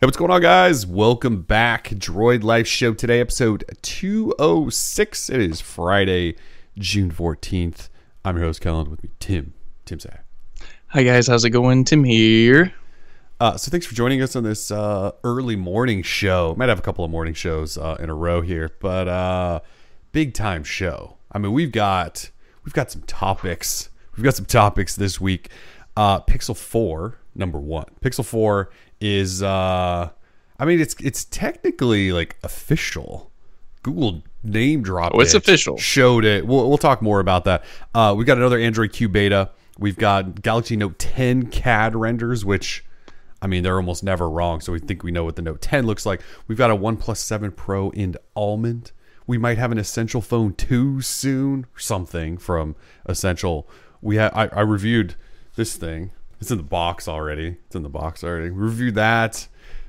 Hey, what's going on, guys? Welcome back. Droid Life Show today, episode 206. It is Friday, June 14th. I'm your host, Kellen, with me, Tim. Tim Say. Hi guys, how's it going? Tim here. Uh, so thanks for joining us on this uh, early morning show. Might have a couple of morning shows uh, in a row here, but uh, big time show. I mean, we've got we've got some topics. We've got some topics this week. Uh, Pixel Four, number one. Pixel Four is uh I mean it's it's technically like official. Google name dropped Oh, it's it, official. Showed it. We'll we'll talk more about that. Uh we've got another Android Q beta. We've got Galaxy Note 10 CAD renders which I mean they're almost never wrong, so we think we know what the Note 10 looks like. We've got a OnePlus 7 Pro in almond. We might have an Essential Phone 2 soon, something from Essential. We ha- I, I reviewed this thing. It's in the box already. It's in the box already. We reviewed that.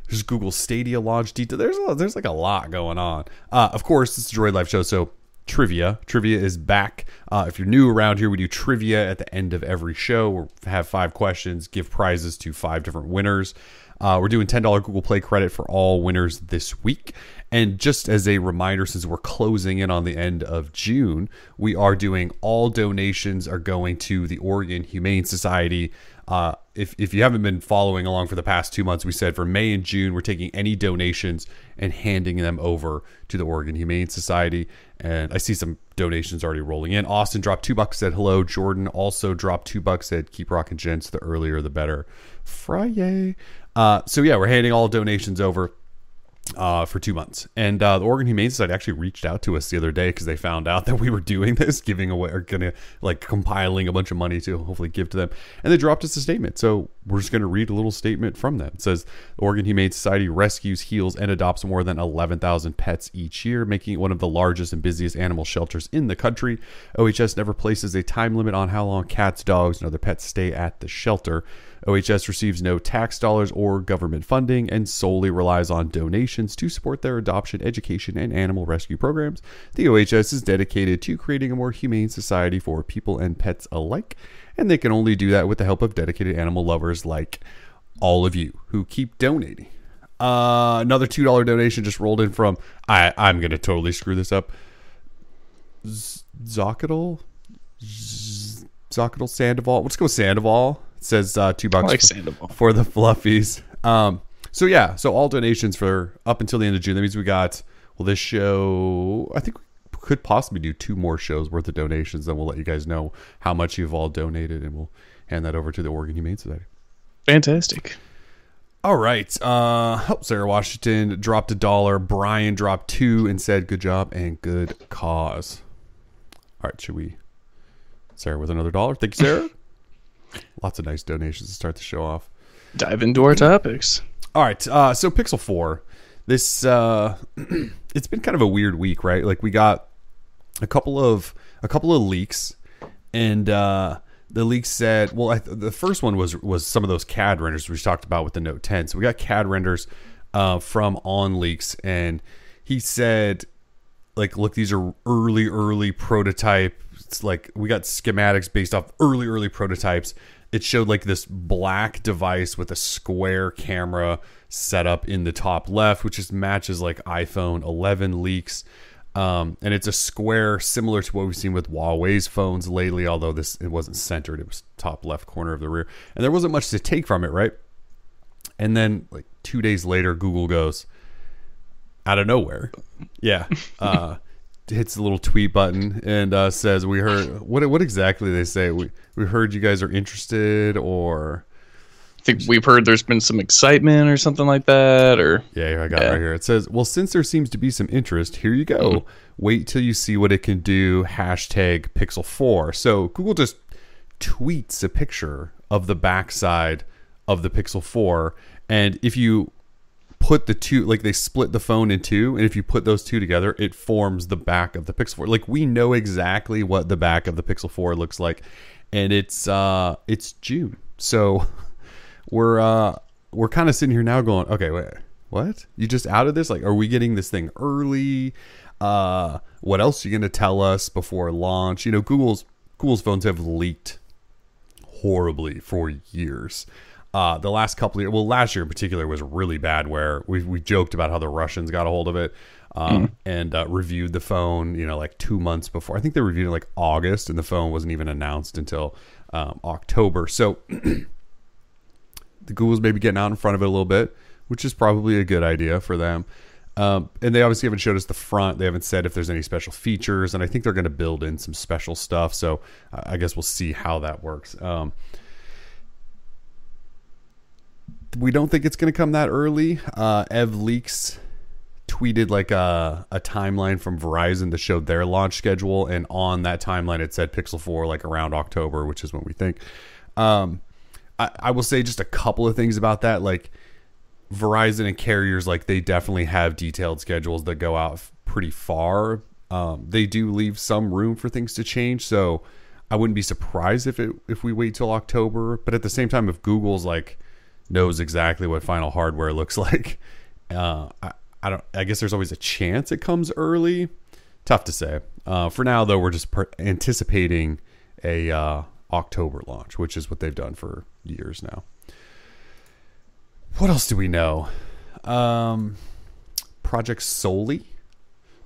There's Google Stadia launch detail. There's a, there's like a lot going on. Uh, of course, it's a Droid Life show, so trivia. Trivia is back. Uh, if you're new around here, we do trivia at the end of every show. We have five questions, give prizes to five different winners. Uh, we're doing $10 Google Play credit for all winners this week. And just as a reminder, since we're closing in on the end of June, we are doing all donations are going to the Oregon Humane Society. Uh, if, if you haven't been following along for the past two months, we said for May and June, we're taking any donations and handing them over to the Oregon Humane Society. And I see some donations already rolling in. Austin dropped two bucks, said hello. Jordan also dropped two bucks, said keep rocking gents. The earlier, the better. Friday. Uh, so yeah, we're handing all donations over uh, for two months. And uh, the Oregon Humane Society actually reached out to us the other day because they found out that we were doing this, giving away, or gonna like compiling a bunch of money to hopefully give to them. And they dropped us a statement. So we're just to read a little statement from them. It says Oregon Humane Society rescues, heals, and adopts more than 11,000 pets each year, making it one of the largest and busiest animal shelters in the country. OHS never places a time limit on how long cats, dogs, and other pets stay at the shelter. OHS receives no tax dollars or government funding and solely relies on donations to support their adoption, education, and animal rescue programs. The OHS is dedicated to creating a more humane society for people and pets alike, and they can only do that with the help of dedicated animal lovers like all of you who keep donating. Uh, another $2 donation just rolled in from, I, I'm to totally screw this up. Z- Zocatl? Z- Zocatl Sandoval? Let's go Sandoval. It says uh, two bucks like for- for the fluffies. Um, so yeah, so all donations for up until the end of June. That means we got well this show. I think we could possibly do two more shows worth of donations. Then we'll let you guys know how much you've all donated, and we'll hand that over to the Oregon Humane Society. Fantastic. All right. Uh, oh, Sarah Washington dropped a dollar. Brian dropped two and said, "Good job and good cause." All right, should we? Sarah with another dollar. Thank you, Sarah. Lots of nice donations to start the show off. Dive into our topics. All right, uh, so Pixel Four, this uh, it's been kind of a weird week, right? Like we got a couple of a couple of leaks, and uh, the leaks said, well, I th- the first one was was some of those CAD renders we talked about with the Note 10. So we got CAD renders uh, from OnLeaks, and he said, like, look, these are early, early prototype. Like we got schematics based off early, early prototypes. It showed like this black device with a square camera set up in the top left, which just matches like iPhone 11 leaks. Um, and it's a square similar to what we've seen with Huawei's phones lately, although this it wasn't centered; it was top left corner of the rear, and there wasn't much to take from it, right? And then like two days later, Google goes out of nowhere, yeah, uh, hits the little tweet button and uh, says, "We heard what? What exactly they say? We we heard you guys are interested, or I think we've heard there's been some excitement or something like that, or Yeah, here I got Yeah. right here. It says, "Well, since there seems to be some interest, here you go. Wait till you see what it can do." Hashtag Pixel Four. So Google just tweets a picture of the backside of the Pixel Four, and if you put the two, like they split the phone in two, and if you put those two together, it forms the back of the Pixel Four. Like we know exactly what the back of the Pixel Four looks like, and it's uh, it's June, so we're uh we're kind of sitting here now going okay wait what? You just out of this? Like are we getting this thing early? Uh what else are you going to tell us before launch? You know google's google's phones have leaked horribly for years Uh, the last couple of years, well, last year in particular was really bad. Where we we joked about how the Russians got a hold of it um, and uh, reviewed the phone. You know, like two months before. I think they reviewed it like August, and the phone wasn't even announced until um, October. So the Google's maybe getting out in front of it a little bit, which is probably a good idea for them. Um, and they obviously haven't showed us the front. They haven't said if there's any special features, and I think they're going to build in some special stuff. So I guess we'll see how that works. Um, we don't think it's going to come that early. Uh, Ev Leaks tweeted like a, a timeline from Verizon that showed their launch schedule, and on that timeline it said Pixel 4 like around October, which is what we think. Um, I, I will say just a couple of things about that, like Verizon and carriers, like they definitely have detailed schedules that go out pretty far. Um, they do leave some room for things to change, so I wouldn't be surprised if it if we wait till October. But at the same time, if Google's like knows exactly what final hardware looks like, uh, I, I don't. I guess there's always a chance it comes early. Tough to say. Uh, for now, though, we're just per- anticipating a uh, October launch, which is what they've done for years now. What else do we know? Um, Project Soli.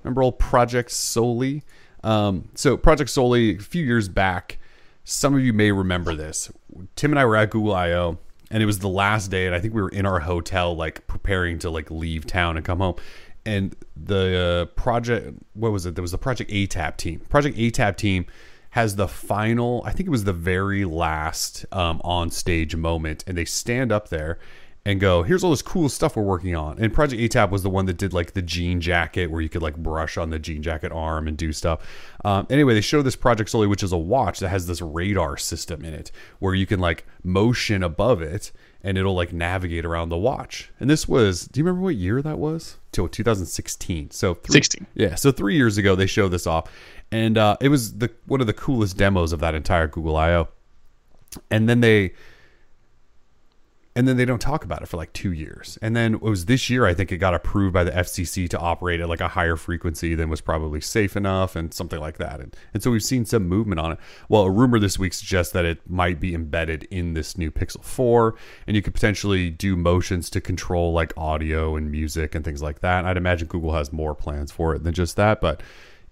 Remember old Project Soli? Um, so Project Soli, a few years back, some of you may remember this. Tim and I were at Google I/O, and it was the last day, and I think we were in our hotel, like preparing to like leave town and come home. And the uh, project, what was it? There was the Project ATAP team. Project ATAP team has the final, I think it was the very last um, on stage moment, and they stand up there and go, here's all this cool stuff we're working on. And Project ATAP was the one that did like the jean jacket where you could like brush on the jean jacket arm and do stuff. Um, anyway, they show this Project Soli, which is a watch that has this radar system in it where you can like motion above it and it'll like navigate around the watch. And this was, do you remember what year that was? Till 2016. So three, 16. Yeah. So three years ago, they showed this off. And uh, it was the one of the coolest demos of that entire Google I/O. And then they and then they don't talk about it for like two years. And then it was this year, I think it got approved by the FCC to operate at like a higher frequency than was probably safe enough and something like that. And, and so we've seen some movement on it. Well, a rumor this week suggests that it might be embedded in this new Pixel 4, and you could potentially do motions to control like audio and music and things like that. I'd imagine Google has more plans for it than just that, but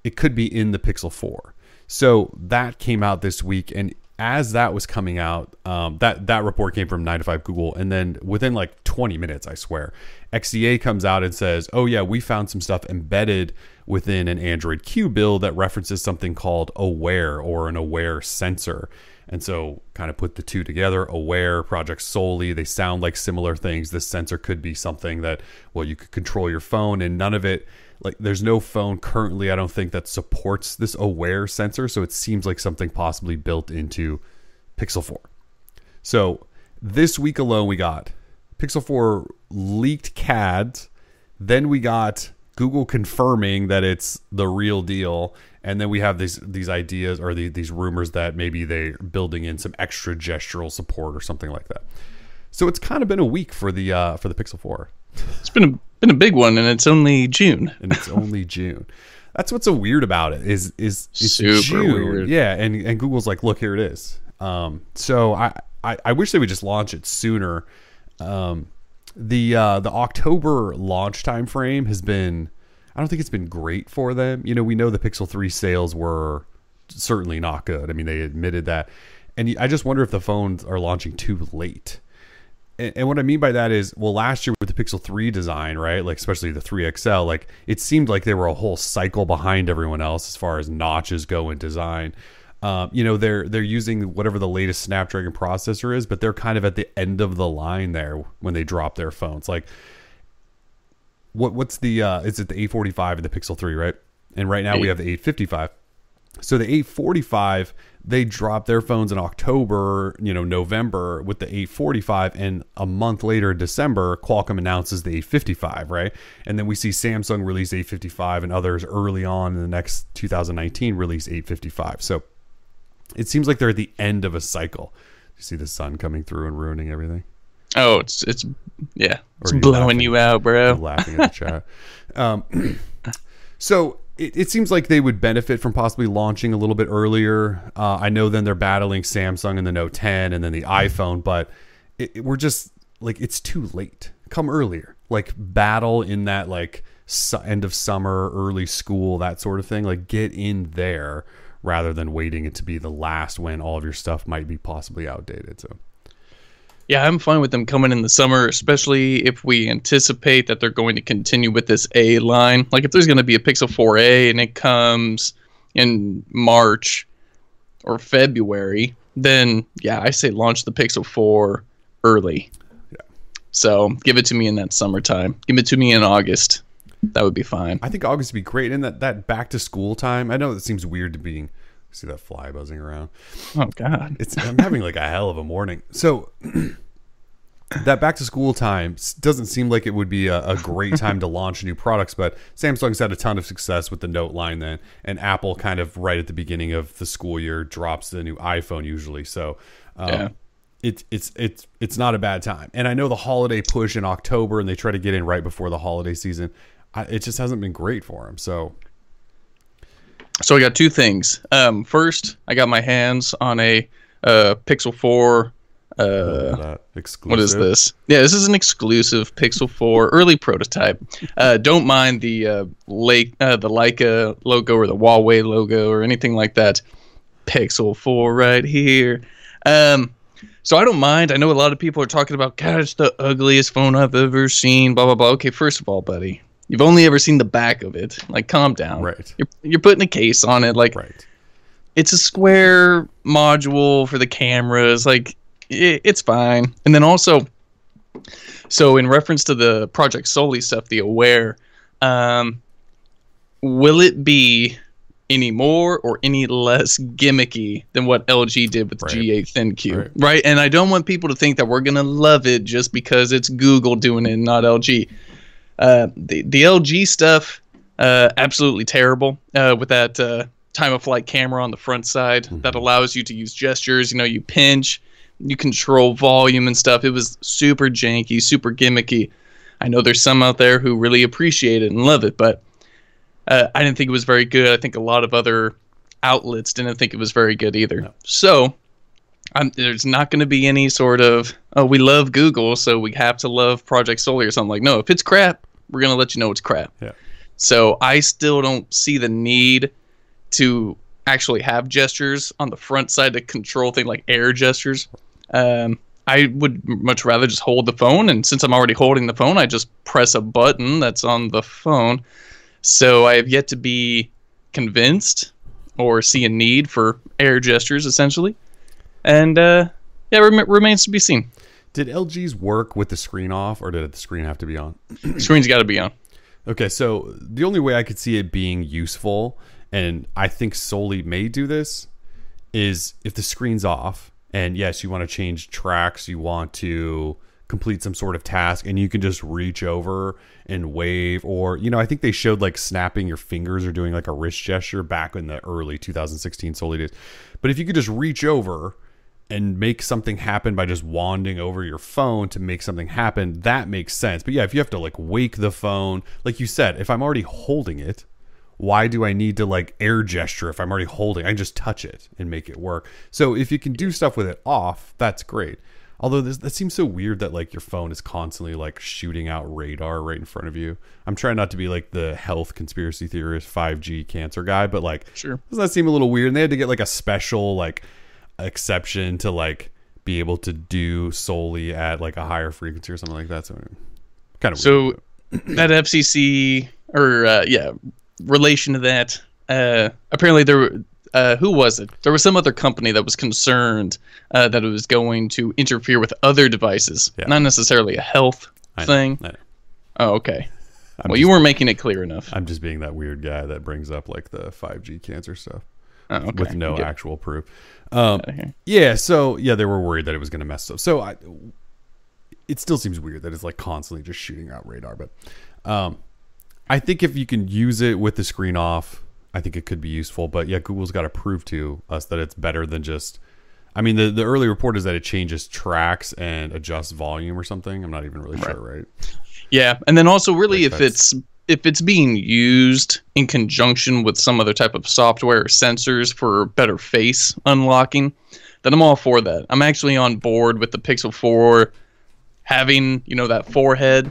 it could be in the Pixel 4. So that came out this week, and as that was coming out, um, that that report came from nine to five Google, and then within like 20 minutes, I swear, XDA comes out and says, "Oh yeah, we found some stuff embedded within an Android Q build that references something called Aware or an Aware sensor." And so, kind of put the two together. Aware, Project Soli, they sound like similar things. This sensor could be something that, well, you could control your phone, and none of it like there's no phone currently i don't think that supports this aware sensor so it seems like something possibly built into pixel 4 so this week alone we got pixel 4 leaked cads then we got google confirming that it's the real deal and then we have these these ideas or the, these rumors that maybe they're building in some extra gestural support or something like that. So it's kind of been a week for the uh, for the pixel 4 It's been a been a big one, and it's only June. and it's only June. That's what's so weird about it is is it's Super June. weird. Yeah, and and Google's like, look, here it is. Um, so I, I I wish they would just launch it sooner. Um, the uh, the October launch time frame has been, I don't think it's been great for them. You know, we know the Pixel Three sales were certainly not good. I mean, they admitted that, and I just wonder if the phones are launching too late and, and what I mean by that is, well, last year with the Pixel 3 design, right? Like, especially the 3XL, like, it seemed like they were a whole cycle behind everyone else as far as notches go in design. Um, you know, they're they're using whatever the latest Snapdragon processor is, but they're kind of at the end of the line there when they drop their phones. Like, what what's the uh, is it the 845 and the Pixel 3, right? And right now we have the 855. So the 845, they dropped their phones in October, you know, November with the 845, and a month later, December, Qualcomm announces the 855, right? And then we see Samsung release 855 and others early on in the next 2019 release 855. So it seems like they're at the end of a cycle. You see the sun coming through and ruining everything. Oh, it's it's yeah, it's blowing laughing? you out, bro. laughing at the chat. Um, so it, it seems like they would benefit from possibly launching a little bit earlier. Uh, I know then they're battling Samsung and the Note 10 and then the iPhone, but it, it- we're just like it's too late. Come earlier, like battle in that like su- end of summer, early school, that sort of thing. Like get in there rather than waiting it to be the last when all of your stuff might be possibly outdated. So Yeah, I'm fine with them coming in the summer, especially if we anticipate that they're going to continue with this A line. Like if there's going to be a Pixel 4a and it comes in March or February, then yeah, I say launch the Pixel 4 early. So give it to me in that summertime. Give it to me in August. That would be fine. I think August would be great. And that that back to school time. I know it seems weird to being see that fly buzzing around. Oh God. It's I'm having like a hell of a morning. So that back to school time doesn't seem like it would be a, a great time to launch new products, but Samsung's had a ton of success with the Note line then, and Apple kind of right at the beginning of the school year drops the new iPhone usually. So um, Yeah. it's it's it's it's not a bad time. And I know the holiday push in October, and they try to get in right before the holiday season. I, it just hasn't been great for them. So So I got two things. Um, first, I got my hands on a uh, Pixel 4 uh. What is this? Yeah, this is an exclusive Pixel 4 early prototype. Uh, don't mind the uh, Lake, uh, the Leica logo or the Huawei logo or anything like that. Pixel 4 right here. Um, so I don't mind. I know a lot of people are talking about, God, it's the ugliest phone I've ever seen. Blah blah blah. Okay, first of all, buddy, you've only ever seen the back of it. Like, calm down. Right. You're you're putting a case on it. Like, Right. it's a square module for the cameras like i it's fine and then also so in reference to the project Soli stuff the aware um, will it be any more or any less gimmicky than what lg did with the Right. g8 thinq Right. right. and i don't want people to think that we're gonna love it just because it's google doing it not lg uh, the, the lg stuff uh, absolutely terrible uh, with that uh, time of flight camera on the front side that allows you to use gestures. You know, you pinch, you control volume and stuff. It was super janky, super gimmicky. I know there's some out there who really appreciate it and love it, but uh, I didn't think it was very good. I think a lot of other outlets didn't think it was very good either. So I'm, there's not going to be any sort of oh we love Google so we have to love Project Soli or something like no if it's crap we're going to let you know it's crap. Yeah. So I still don't see the need to actually have gestures on the front side to control things like air gestures. Um, I would much rather just hold the phone, and since I'm already holding the phone, I just press a button that's on the phone. So I have yet to be convinced or see a need for air gestures, essentially. And uh, yeah, rem- remains to be seen. Did LG's work with the screen off, or did the screen have to be on? Screen's got to be on. Okay, so the only way I could see it being useful, and I think Soli may do this, is if the screen's off, and yes, you want to change tracks, you want to complete some sort of task, and you can just reach over and wave, or you know, I think they showed like snapping your fingers or doing like a wrist gesture back in the early 2016 Soli days. But if you could just reach over and make something happen by just wanding over your phone to make something happen, that makes sense. But yeah, if you have to like wake the phone, like you said, if I'm already holding it, why do I need to like air gesture if I'm already holding? I can just touch it and make it work. So if you can do stuff with it off, that's great. Although this, that seems so weird that like your phone is constantly like shooting out radar right in front of you. I'm trying not to be like the health conspiracy theorist 5G cancer guy, but like Sure. doesn't that seem a little weird? And they had to get like a special like exception to like be able to do Soli at like a higher frequency or something like that. So kind of So that FCC or uh, yeah, relation to that. Uh, apparently there. were- Uh, who was it? There was some other company that was concerned uh, that it was going to interfere with other devices, Yeah. not necessarily a health I know, thing. I know. Oh, okay. I'm well, you weren't making it clear enough. I'm just being that weird guy that brings up like the 5G cancer stuff Oh, okay. with no actual proof. Um, yeah, so yeah, they were worried that it was going to mess up. So I, it still seems weird that it's like constantly just shooting out radar. But um, I think if you can use it with the screen off, I think it could be useful. But yeah, Google's got to prove to us that it's better than just. I mean, the the early report is that it changes tracks and adjusts volume or something. I'm not even really sure, right? Yeah, and then also really Like if it's if it's being used in conjunction with some other type of software or sensors for better face unlocking, then I'm all for that. I'm actually on board with the Pixel 4 having, you know, that forehead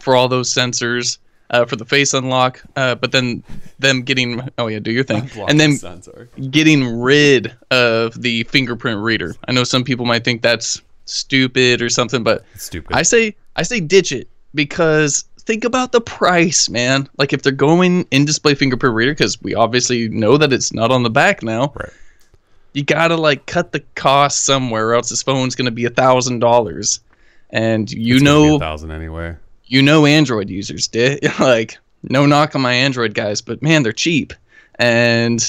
for all those sensors. Uh, for the face unlock, uh, but then them getting oh yeah, do your thing, and then sensor. getting rid of the fingerprint reader. I know some people might think that's stupid or something, but stupid. I say I say ditch it because think about the price, man. Like if they're going in display fingerprint reader because we obviously know that it's not on the back now. Right. You gotta like cut the cost somewhere, or else this phone's gonna be a thousand dollars. And you It's know a thousand anyway. you know Android users did like no knock on my Android guys, but man, they're cheap. And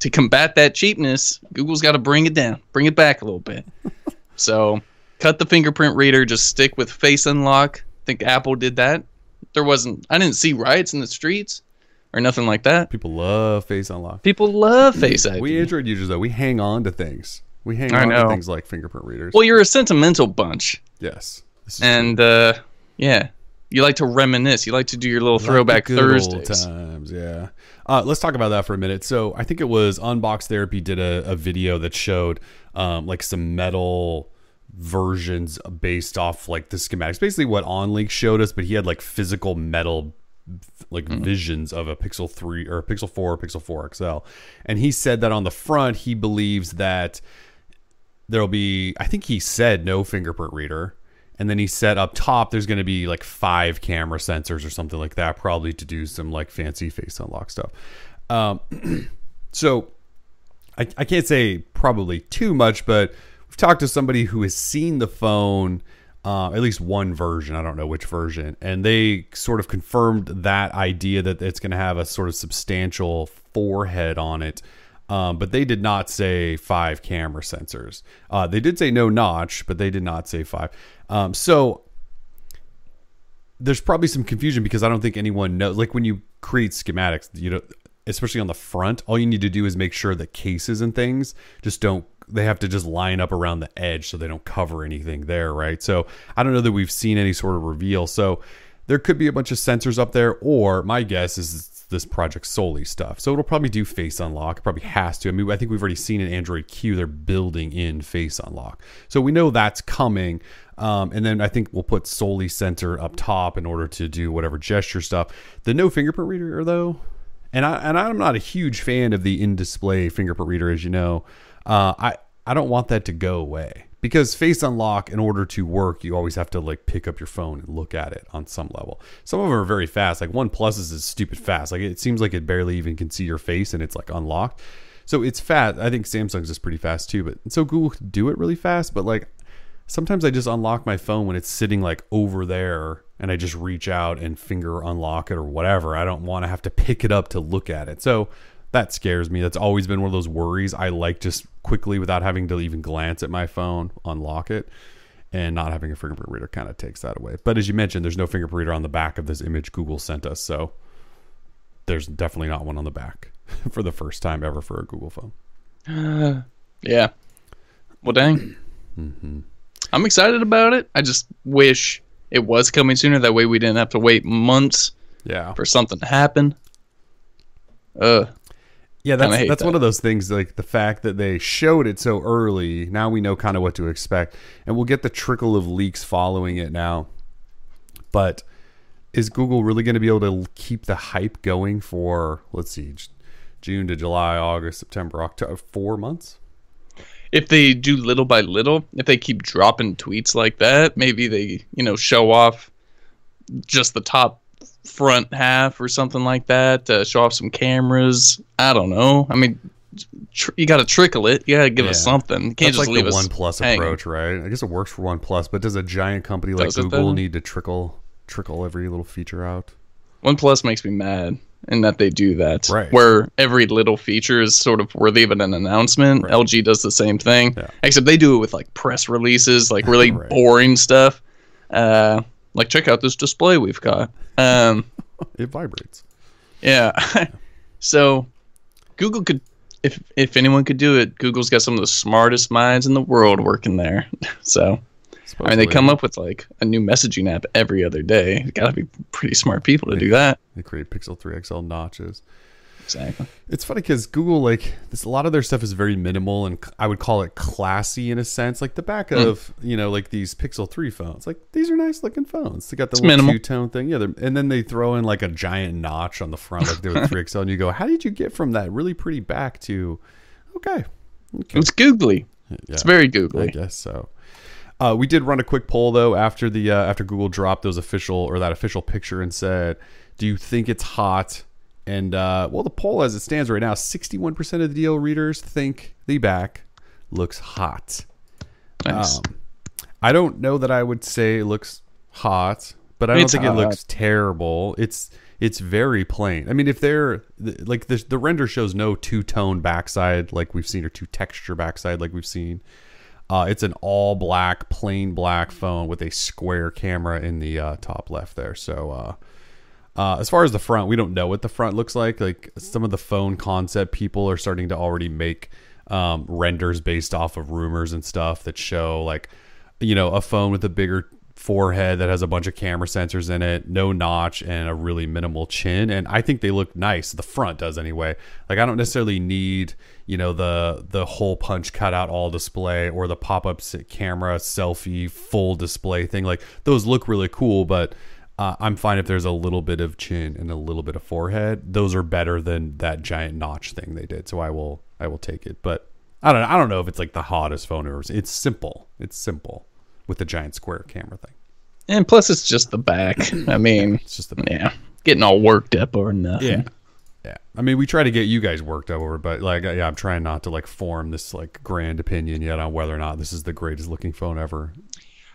to combat that cheapness, Google's got to bring it down, bring it back a little bit. so cut the fingerprint reader, just stick with Face Unlock. I think Apple did that. There wasn't, I didn't see riots in the streets or nothing like that. People love face unlock. People love Face ID. We Android users though, we hang on to things. We hang I on know. to things like fingerprint readers. well, you're a sentimental bunch, yes. And uh, yeah, you like to reminisce. You like to do your little Like throwback the Thursdays. times, yeah. Uh, let's talk about that for a minute. So I think it was Unbox Therapy did a, a video that showed um, like some metal versions based off like the schematics. Basically, what OnLeaks showed us, but he had like physical metal like visions of a Pixel 3 or a Pixel 4 or Pixel 4 XL. And he said that on the front, he believes that there'll be I think he said no fingerprint reader. And then he said up top there's going to be like five camera sensors or something like that, probably to do some like fancy face unlock stuff. Um, so I, I can't say probably too much, but talked to somebody who has seen the phone, uh, at least one version. I don't know which version, and they sort of confirmed that idea that it's going to have a sort of substantial forehead on it. Um, but they did not say five camera sensors. Uh, they did say no notch, but they did not say five. Um, so there's probably some confusion because I don't think anyone knows. Like when you create schematics, you know, especially on the front, all you need to do is make sure the cases and things just don't. They have to just line up around the edge so they don't cover anything there, right? So I don't know that we've seen any sort of reveal. So there could be a bunch of sensors up there, or my guess is this Project Soli stuff. So it'll probably do face unlock. It probably has to. I mean, I think we've already seen in Android Q they're building in face unlock. So we know that's coming. Um, and then I think we'll put Soli sensor up top in order to do whatever gesture stuff. The no fingerprint reader though, and I and I'm not a huge fan of the in-display fingerprint reader, as you know. Uh, I I don't want that to go away because face unlock, in order to work, you always have to like pick up your phone and look at it on some level. Some of them are very fast. Like One Pluses is stupid fast. Like it seems like it barely even can see your face and it's like unlocked. So it's fast. I think Samsung's is pretty fast too. But so Google could do it really fast. But like sometimes I just unlock my phone when it's sitting like over there and I just reach out and finger unlock it or whatever. I don't want to have to pick it up to look at it. So that scares me. That's always been one of those worries. I like just quickly without having to even glance at my phone, unlock it. And not having a fingerprint reader kind of takes that away. But as you mentioned, there's no fingerprint reader on the back of this image Google sent us. So there's definitely not one on the back for the first time ever for a Google phone. Yeah. Well, dang. Mm-hmm. I'm excited about it. I just wish it was coming sooner. That way we didn't have to wait months Yeah. for something to happen. Uh, Yeah, that's that's that. one of those things like the fact that they showed it so early. Now we know kind of what to expect, and we'll get the trickle of leaks following it now. But is Google really going to be able to keep the hype going for let's see, June to July, August, September, October, four months? If they do little by little, if they keep dropping tweets like that, maybe they, you know, show off just the top front half or something like that. Uh, show off some cameras. I don't know. I mean, tr- you got to trickle it. You got to give us something. You can't That's just like leave the us One Plus hanging. approach, right? I guess it works for One Plus, but does a giant company like Does Google need to trickle trickle every little feature out? OnePlus makes me mad in that they do that. Right. Where every little feature is sort of worthy of an announcement. Right. LG does the same thing. Yeah. Except they do it with like press releases, like really Right. boring stuff. Uh, like check out this display we've got. Um, It vibrates. yeah. so Google could if if anyone could do it, Google's got some of the smartest minds in the world working there. so I mean, they come up with like a new messaging app every other day. Got to be pretty smart people to do that. They create Pixel 3 XL notches. Exactly. It's funny because Google, like, this, a lot of their stuff is very minimal and I would call it classy in a sense. Like the back hmm. of, you know, like these Pixel 3 phones. Like, these are nice looking phones. They got the little two tone thing. Yeah. And then they throw in like a giant notch on the front, like they do with 3XL. And you go, how did you get from that really pretty back to, okay. Okay. It's googly. Yeah. It's very googly. I guess so. Uh, we did run a quick poll though after the uh, after Google dropped those official or that official picture and said, "Do you think it's hot?" And uh, well, the poll as it stands right now, sixty-one percent of the DL readers think the back looks hot. Nice. Um, I don't know that I would say it looks hot, but I don't It's think it looks terrible. It's it's very plain. I mean, if they're like the the render shows no two tone backside like we've seen or two texture backside like we've seen. Uh, it's an all black, plain black phone with a square camera in the uh, top left there. So, uh, uh, as far as the front, we don't know what the front looks like. Like some of the phone concept people are starting to already make um, renders based off of rumors and stuff that show like, you know, a phone with a bigger forehead that has a bunch of camera sensors in it, no notch, and a really minimal chin. And I think they look nice. The front does anyway. Like I don't necessarily need, you know, the the hole punch cutout all display or the pop up camera selfie full display thing. Like those look really cool, but uh, I'm fine if there's a little bit of chin and a little bit of forehead. Those are better than that giant notch thing they did. So I will I will take it. But I don't know. I don't know if it's like the hottest phone ever. It's simple. It's simple with the giant square camera thing. And plus, it's just the back. I mean, It's just the yeah, getting all worked up or nothing. yeah. Yeah. I mean, we try to get you guys worked up over, but like, yeah, I'm trying not to like form this like grand opinion yet on whether or not this is the greatest looking phone ever.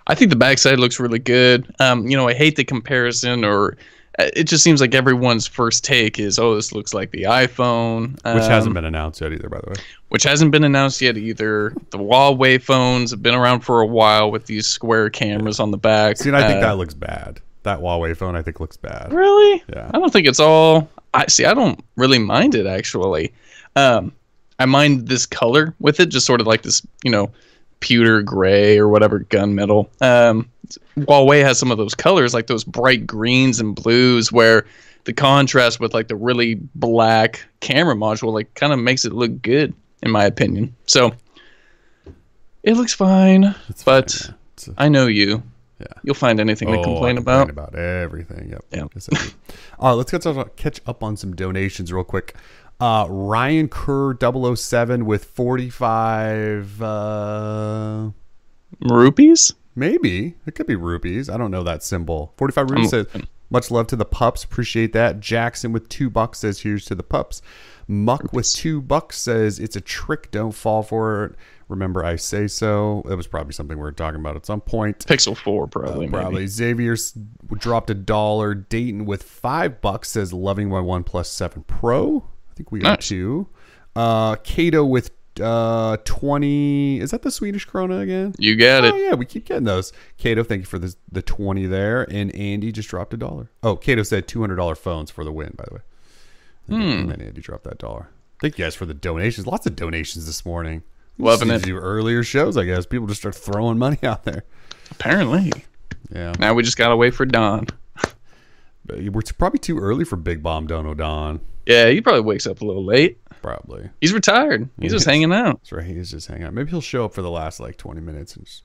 I think the backside looks really good. Um, you know, I hate the comparison, or uh, it just seems like everyone's first take is, "Oh, this looks like the iPhone," Which um, hasn't been announced yet either, by the way. which hasn't been announced yet either. The Huawei phones have been around for a while with these square cameras on the back. See, and I think Uh, that looks bad. That Huawei phone, I think, looks bad. Really? Yeah. I don't think it's all. I see. I don't really mind it actually. Um, I mind this color with it, just sort of like this, you know, pewter gray or whatever gunmetal. Um, Huawei has some of those colors, like those bright greens and blues, where the contrast with like the really black camera module, like, kind of makes it look good, in my opinion. So it looks fine, It's but fine, yeah. A- I know you. Yeah. You'll find anything to Oh, I complain about. about everything. Yep. Yeah. Yes, I. All right, let's get to, catch up on some donations real quick. Uh, Ryan Kerr 007 with 45. Uh, Rupees? maybe. It could be rupees. I don't know that symbol. 45 rupees says, much love to the pups. Appreciate that. Jackson with two bucks says, here's to the pups. Muck with two bucks says, it's a trick. Don't fall for it. Remember, I say so. It was probably something we were talking about at some point. Pixel 4, probably. maybe. Probably. Xavier dropped a dollar. Dayton with five bucks says loving my One Plus Seven Pro. I think we got Nice. two. Uh, Kato with uh twenty. Is that the Swedish krona again? You got it. Oh it. yeah, we keep getting those. Kato, thank you for the the twenty there. And Andy just dropped a dollar. Oh, Kato said two hundred dollar phones for the win. By the way, and then Andy dropped that dollar. Thank you guys for the donations. Lots of donations this morning. Loving it. Do earlier shows, I guess. People just start throwing money out there. Apparently. Yeah. Now we just gotta wait for Don. But We're probably too early for Big Bomb Dono Don. Yeah, he probably wakes up a little late. Probably. He's retired. He's just hanging out. That's right. He's just hanging out. Maybe he'll show up for the last like 20 minutes and just,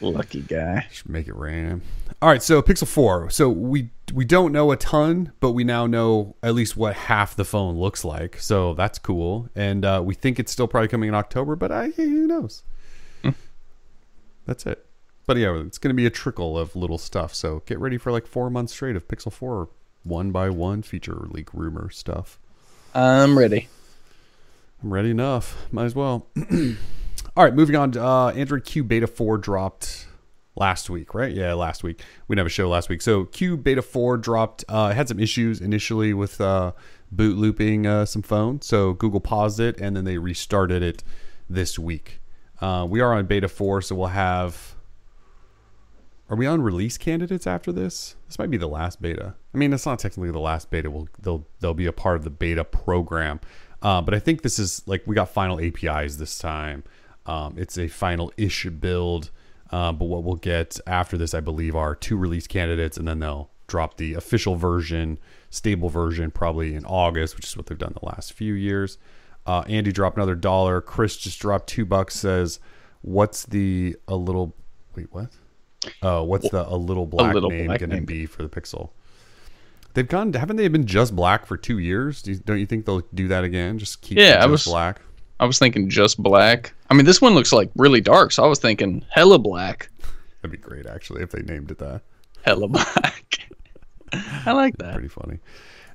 Lucky guy. Should make it rain. All right. So Pixel 4. So we we don't know a ton, but we now know at least what half the phone looks like. So that's cool. And uh, we think it's still probably coming in October, but I, who knows? That's it. But yeah, it's going to be a trickle of little stuff. So get ready for like four months straight of Pixel 4 one by one feature leak rumor stuff. I'm ready. I'm ready enough. Might as well. All right, moving on. Uh, Android Q Beta 4 dropped last week, right? Yeah, last week. We didn't have a show last week. So Q Beta 4 dropped. Uh, had some issues initially with uh, boot looping uh, some phones. So Google paused it and then they restarted it this week. Uh, we are on Beta 4, so we'll have. Are we on release candidates after this? This might be the last beta. I mean, it's not technically the last beta. We'll they'll they'll be a part of the beta program, uh, but I think this is like we got final APIs this time. Um, it's a final ish build, uh, but what we'll get after this, I believe, are two release candidates, and then they'll drop the official version, stable version, probably in August, which is what they've done the last few years. Uh, Andy dropped another dollar. Chris just dropped two bucks. Says, "What's the a little? Wait, what? Oh, what's the a little black little name going to be for the Pixel?" They've gone. Haven't they been just black for two years? Do you, don't you think they'll do that again? Just keep Yeah, it I just was- black. I was thinking just black. I mean, this one looks like really dark, so I was thinking hella black, That'd be great, actually, if they named it that. hella black. I like that. Pretty funny.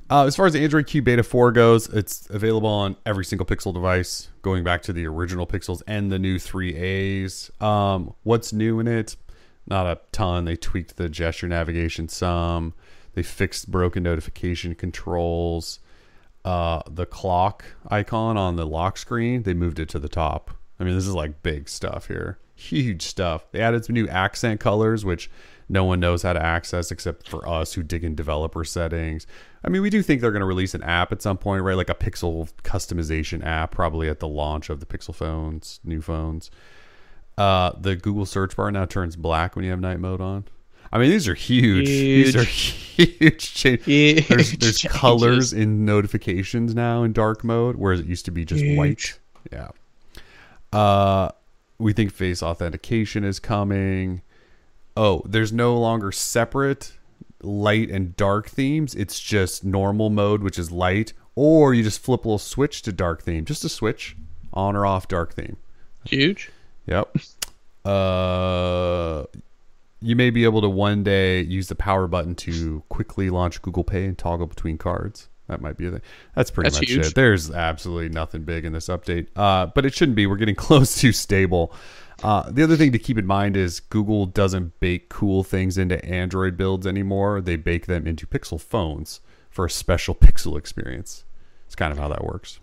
Uh, as far as the Android Q Beta 4 goes, it's available on every single Pixel device, going back to the original Pixels and the new 3As. Um, what's new in it? Not a ton. They tweaked the gesture navigation some. They fixed broken notification controls. Uh, the clock icon on the lock screen, they moved it to the top. I mean, this is like big stuff here. Huge stuff. They added some new accent colors, which no one knows how to access except for us who dig in developer settings. I mean, we do think they're going to release an app at some point, right? Like a pixel customization app, probably at the launch of the Pixel phones, new phones. Uh, the Google search bar now turns black when you have night mode on. I mean, these are huge. These are huge changes. Huge There's, there's changes. colors in notifications now in dark mode, whereas it used to be just white. Yeah. Uh, we think face authentication is coming. Oh, there's no longer separate light and dark themes. It's just normal mode, which is light, or you just flip a little switch to dark theme. Just a switch, on or off dark theme. Huge. Yep. Uh, you may be able to one day use the power button to quickly launch Google Pay and toggle between cards. That might be a thing. That's pretty That's much huge. it. There's absolutely nothing big in this update, uh, but it shouldn't be. We're getting close to stable. Uh, the other thing to keep in mind is Google doesn't bake cool things into Android builds anymore. They bake them into Pixel phones for a special Pixel experience. It's kind of how that works.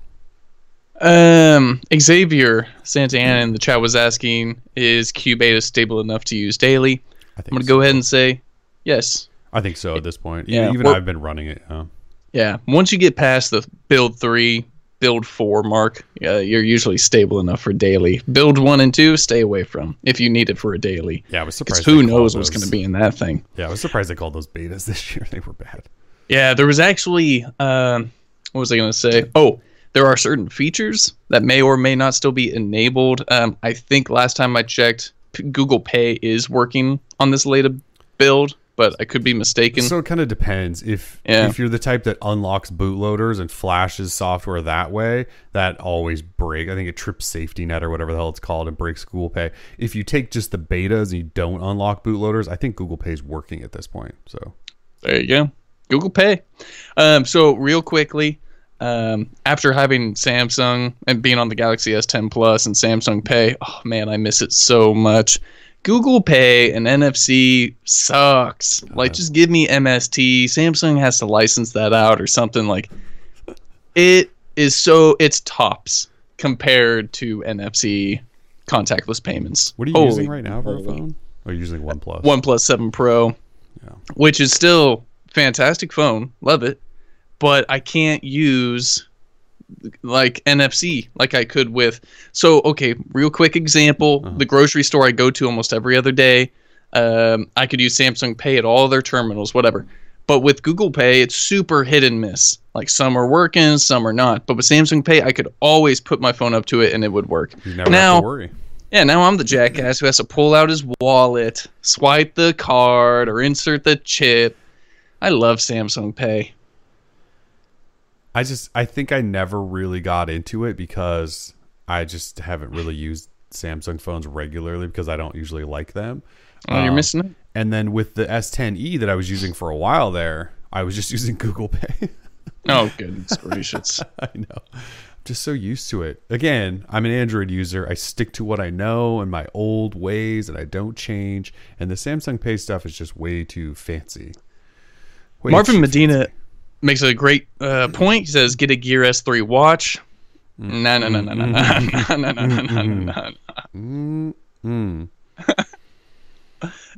Um, Xavier Santa Santana in the chat was asking, is beta stable enough to use daily? I think I'm gonna so. go ahead and say yes. I think so at this point. Yeah, even we're- I've been running it. Yeah. Yeah, once you get past the build three, build four mark, uh, you're usually stable enough for daily. Build one and two, stay away from if you need it for a daily. Yeah, I was 'Cause surprised. who they called knows what's going to be in that thing? Yeah, I was surprised they called those betas this year. They were bad. Yeah, there was actually, um, what was I going to say? Oh, there are certain features that may or may not still be enabled. Um, I think last time I checked, P- Google Pay is working on this latest build, but I could be mistaken. So it kind of depends. If Yeah. if you're the type that unlocks bootloaders and flashes software that way, that always break. I think it trips safety net or whatever the hell it's called and breaks Google Pay. If you take just the betas and you don't unlock bootloaders, I think Google Pay is working at this point. So There you go. Google Pay. Um, so real quickly, um, after having Samsung and being on the Galaxy S10 Plus and Samsung Pay, oh man, I miss it so much. Google Pay and NFC sucks. Like, just give me MST. Samsung has to license that out or something. Like, it is so it's tops compared to NFC contactless payments. what are you Holy using right now for a phone? Oh, you're using OnePlus. OnePlus 7 Pro, Yeah. which is still fantastic phone, love it, but I can't use like NFC like I could with. So okay, real quick example: Uh-huh. the grocery store I go to almost every other day. Um, I could use Samsung Pay at all their terminals, whatever. But with Google Pay, it's super hit and miss. Like some are working, some are not. But with Samsung Pay, I could always put my phone up to it and it would work. You never now, have to worry. yeah, now I'm the jackass who has to pull out his wallet, swipe the card, or insert the chip. I love Samsung Pay. I just I think I never really got into it because I just haven't really used Samsung phones regularly because I don't usually like them. Oh, you're Um, missing it. And then with the S10e that I was using for a while there, I was just using Google Pay. Oh, goodness gracious. I know. I'm just so used to it. Again, I'm an Android user. I stick to what I know and my old ways and I don't change. And the Samsung Pay stuff is just way too fancy. Way Marvin too Medina fancy. Makes a great uh, point. He says, "Get a Gear S3 watch." No, no, no, no, no, no, no, no, no, no, no, Mm, mm.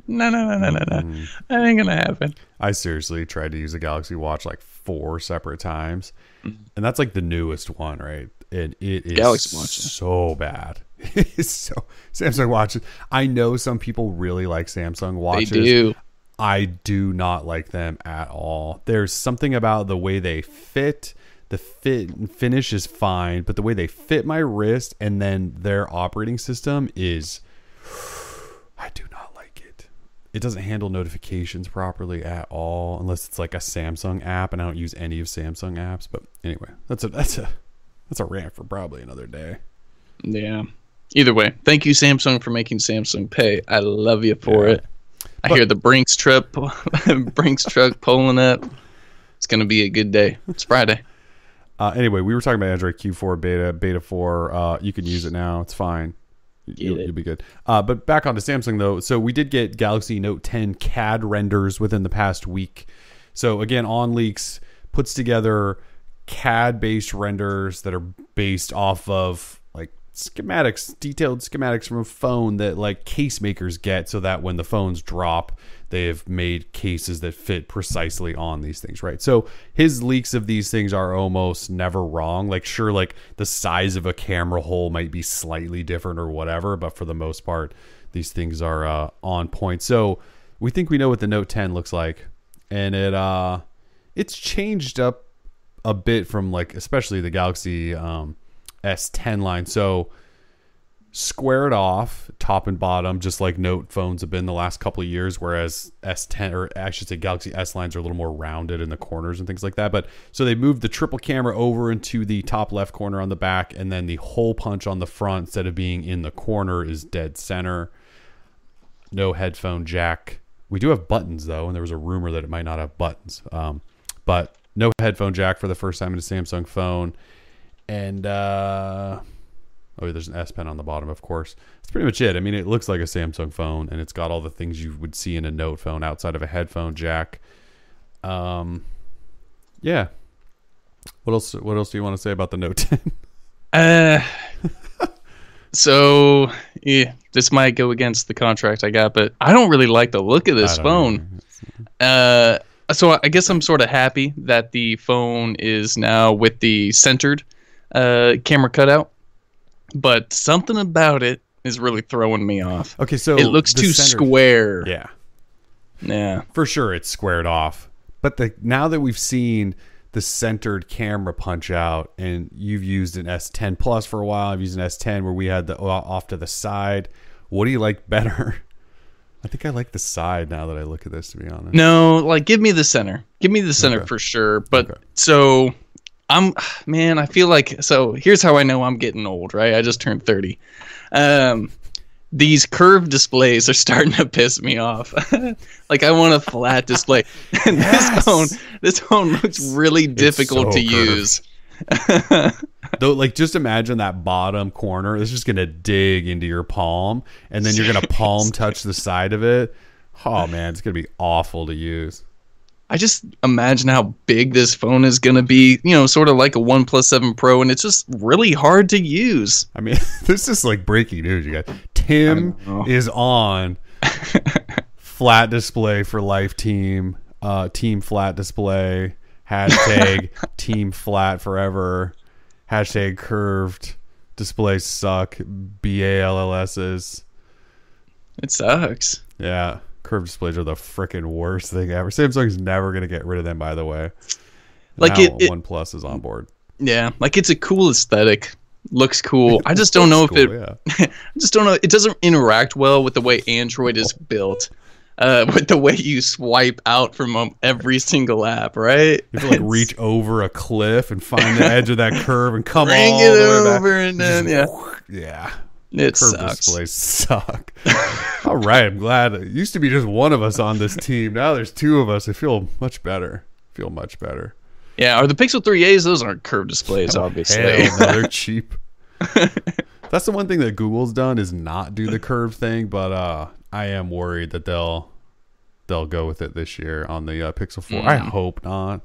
no, no, no, no, no, no. That ain't gonna happen. I seriously tried to use a Galaxy Watch like four separate times, Mm-hmm. and that's like the newest one, right? And it is Galaxy Watch, so bad. It's so Samsung watches. I know some people really like Samsung They watches. do. I do not like them at all. There's something about the way they fit. The fit and finish is fine, but the way they fit my wrist and then their operating system is I do not like it. It doesn't handle notifications properly at all unless it's like a Samsung app and I don't use any of Samsung apps, but anyway, that's a that's a that's a rant for probably another day. Yeah. Either way, thank you Samsung for making Samsung pay. I love you for Yeah. it. I hear the Brinks trip, Brinks truck pulling up. It's gonna be a good day. It's Friday. Uh, anyway, we were talking about Android Q4 beta, beta 4. Uh, you can use it now. It's fine. You'll, it. you'll be good. Uh, but back onto Samsung though. So we did get Galaxy Note 10 CAD renders within the past week. So again, OnLeaks puts together CAD based renders that are based off of like schematics, detailed schematics from a phone that like case makers get so that when the phones drop, they have made cases that fit precisely on these things, right? So his leaks of these things are almost never wrong. Like, sure, like the size of a camera hole might be slightly different or whatever, but for the most part, these things are uh, on point. So we think we know what the Note 10 looks like, and it uh, it's changed up a bit from like especially the Galaxy um, S10 line. So squared off top and bottom, just like Note phones have been the last couple of years. Whereas S10 or I should say Galaxy S lines are a little more rounded in the corners and things like that. But so they moved the triple camera over into the top left corner on the back, and then the hole punch on the front instead of being in the corner is dead center. No headphone jack. We do have buttons though, and there was a rumor that it might not have buttons. Um, but no headphone jack for the first time in a Samsung phone, and uh, oh, there's an S Pen on the bottom, of course. That's pretty much it. I mean, it looks like a Samsung phone, and it's got all the things you would see in a Note phone outside of a headphone jack. Um, yeah. What else? What else do you want to say about the Note 10? Uh, so yeah, this might go against the contract I got, but I don't really like the look of this phone. Uh, so I guess I'm sort of happy that the phone is now with the centered uh, camera cutout, but something about it is really throwing me off. Okay, so it looks too center- square. Yeah. Yeah. for sure it's squared off but the now that we've seen the centered camera punch out and you've used an s10 plus for a while i've used an s10 where we had the off to the side what do you like better i think i like the side now that i look at this to be honest No, like give me the center. Give me the center Okay. for sure. But Okay. so I'm man, I feel like so here's how I know I'm getting old, right? I just turned 30. Um these curved displays are starting to piss me off. like I want a flat display. And Yes! this phone this phone looks really difficult so to curved. use. though like just imagine that bottom corner it's just gonna dig into your palm and then you're gonna palm touch the side of it oh man it's gonna be awful to use I just imagine how big this phone is going to be, you know, sort of like a OnePlus 7 Pro and it's just really hard to use. I mean, this is like breaking news, you guys. Tim is on flat display for life team, uh, team flat display, hashtag team flat forever, hashtag curved displays suck, B A L L S's. It sucks. Yeah, curved displays are the freaking worst thing ever. Samsung's never going to get rid of them, by the way. Like Now it- it- OnePlus is on board. Yeah, like it's a cool aesthetic. Looks cool. I just don't know if it. Yeah. I just don't know. It doesn't interact well with the way Android is built. Uh, with the way you swipe out from um, every single app, right? You have to like reach over a cliff and find the edge of that curve and come Bring all it the way back. over and then yeah, Yeah. It Curve sucks. displays suck. All right, I'm glad. It used to be just one of us on this team. Now there's two of us. I feel much better. feel much better. Yeah, are the Pixel 3As? Those aren't curved displays, obviously. Hell no, they're cheap. That's the one thing that Google's done is not do the curve thing, but uh, I am worried that they'll they'll go with it this year on the uh, Pixel 4. I Mm. hope not.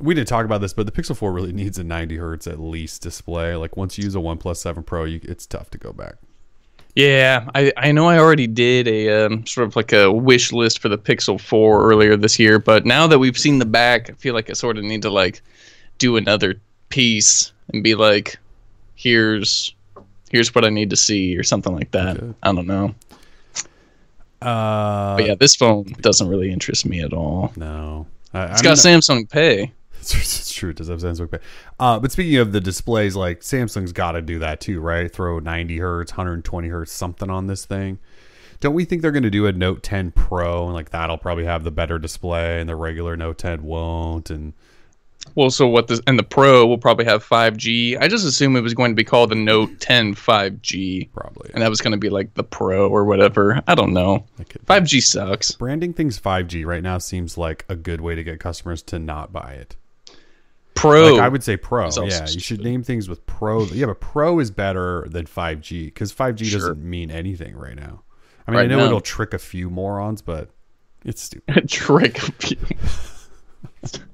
We didn't talk about this, but the Pixel 4 really needs a 90 hertz at least display. Like once you use a OnePlus 7 Pro, you, it's tough to go back. Yeah, I, I know I already did a um, sort of like a wish list for the Pixel 4 earlier this year, but now that we've seen the back, I feel like I sort of need to like do another piece and be like, here's here's what I need to see or something like that. Okay. I don't know. Uh, But yeah, this phone doesn't really interest me at all. no, I, It's got Samsung Pay. It's, it's true. It does have Samsung Pay. Uh, but speaking of the displays, like Samsung's got to do that too, right? Throw 90 hertz, 120 hertz, something on this thing. Don't we think they're going to do a Note 10 Pro and like that'll probably have the better display and the regular Note 10 won't? And Well, so what this and the Pro will probably have 5G. I just assume it was going to be called the Note 10 5G, probably and that was going to be like the Pro or whatever. I don't know. Like 5G sucks. branding things 5G right now seems like a good way to get customers to not buy it. Pro. Like I would say Pro. Yeah, you should name things with Pro. Yeah, but Pro is better than 5G because 5G Sure. doesn't mean anything right now. I mean, I know now. it'll trick a few morons, but it's stupid. trick you.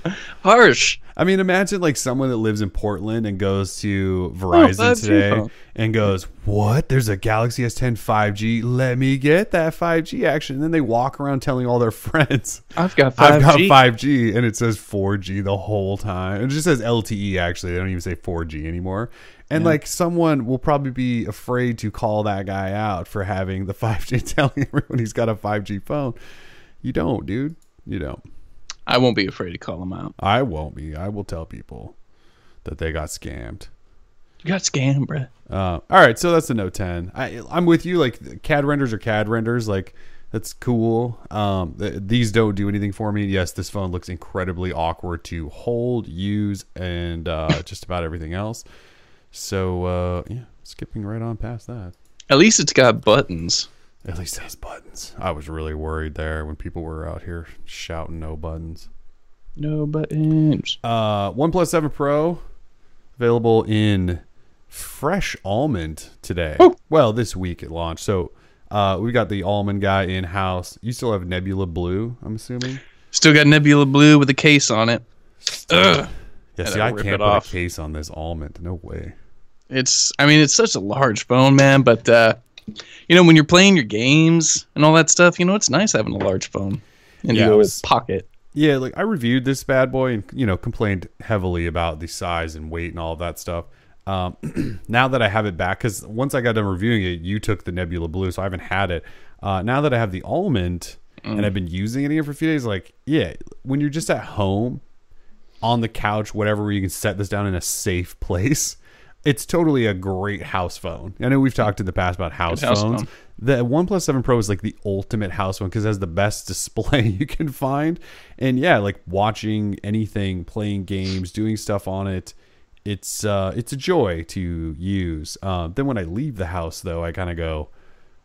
Harsh. I mean, imagine like someone that lives in Portland and goes to oh, Verizon 5G today and goes, "What? There's a Galaxy S10 5G. Let me get that 5G action." And then they walk around telling all their friends, I've got 5G. "I've got 5G," and it says 4G the whole time. It just says LTE. Actually, they don't even say 4G anymore. And like someone will probably be afraid to call that guy out for having the 5G, telling everyone he's got a 5G phone. You don't, dude. You don't. I won't be afraid to call them out. I won't be. I will tell people that they got scammed. You got scammed, bruh. Uh, all right, so that's the Note 10. I, I'm with you. Like CAD renders are CAD renders. Like that's cool. Um, th- these don't do anything for me. Yes, this phone looks incredibly awkward to hold, use, and uh, just about everything else. So uh, yeah, skipping right on past that. At least it's got buttons. At least it has buttons. I was really worried there when people were out here shouting no buttons. No buttons. Uh, OnePlus 7 Pro available in fresh almond today. Well, this week it launched. So uh, we got the almond guy in house. You still have Nebula Blue, I'm assuming. Still got Nebula Blue with a case on it. Ugh. Yeah, see, I can't it put off. a case on this almond. No way. It's I mean it's such a large phone, man, but uh you know when you're playing your games and all that stuff, you know it's nice having a large phone in Yeah, your pocket. Yeah, like I reviewed this bad boy and you know complained heavily about the size and weight and all that stuff. Um, now that I have it back, because once I got done reviewing it, you took the Nebula Blue, so I haven't had it. Uh, now that I have the almond and I've been using it again for a few days, like yeah, when you're just at home on the couch, whatever, where you can set this down in a safe place. It's totally a great house phone. I know we've talked in the past about house, house phones. phone. The OnePlus 7 Pro is like the ultimate house phone because it has the best display you can find. And yeah, like watching anything, playing games, doing stuff on it, it's uh, it's a joy to use. Uh, then when I leave the house, though, I kind of go,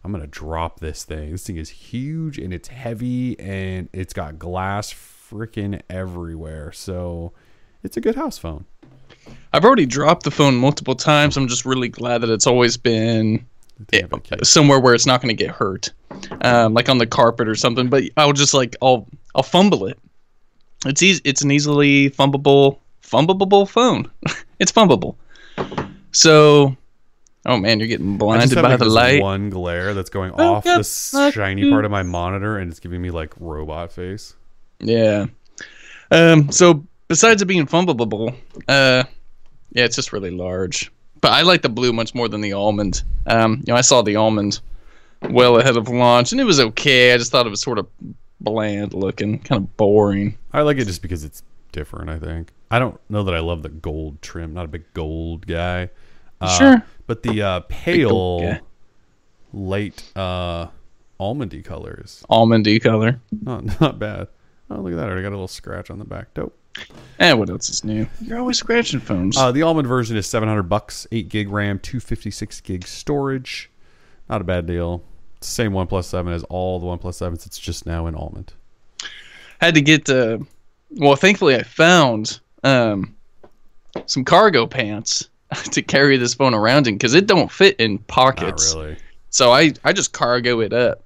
I'm gonna drop this thing. This thing is huge and it's heavy and it's got glass freaking everywhere. So it's a good house phone. I've already dropped the phone multiple times. I'm just really glad that it's always been They have a case. somewhere where it's not going to get hurt, um, like on the carpet or something. But I'll just like I'll I'll fumble it. It's easy. It's an easily fumbleable fumbleable phone. it's fumbleable. So, oh man, you're getting blinded by the this light. one glare that's going Oh, off yep, the shiny do. part of my monitor, and it's giving me like robot face. Yeah. Um. So besides it being fumbleable, uh, yeah, it's just really large. But I like the blue much more than the almond. Um. You know, I saw the almond well ahead of launch, and it was okay. I just thought it was sort of bland looking, kind of boring. I like it just because it's different. I think I don't know that I love the gold trim. Not a big gold guy. Uh, Sure. but the uh, pale, light uh, almondy colors, Almondy color. not not bad. Oh, look at that! I got a little scratch on the back. Dope. And what else is new? You're always scratching phones. Uh, the almond version is 700 bucks, 8 gig RAM, 256 gig storage. Not a bad deal. It's the same OnePlus 7 as all the OnePlus 7s. It's just now in almond. had to get uh well thankfully i found um some cargo pants to carry this phone around in because it don't fit in Not pockets really. so i i just cargo it up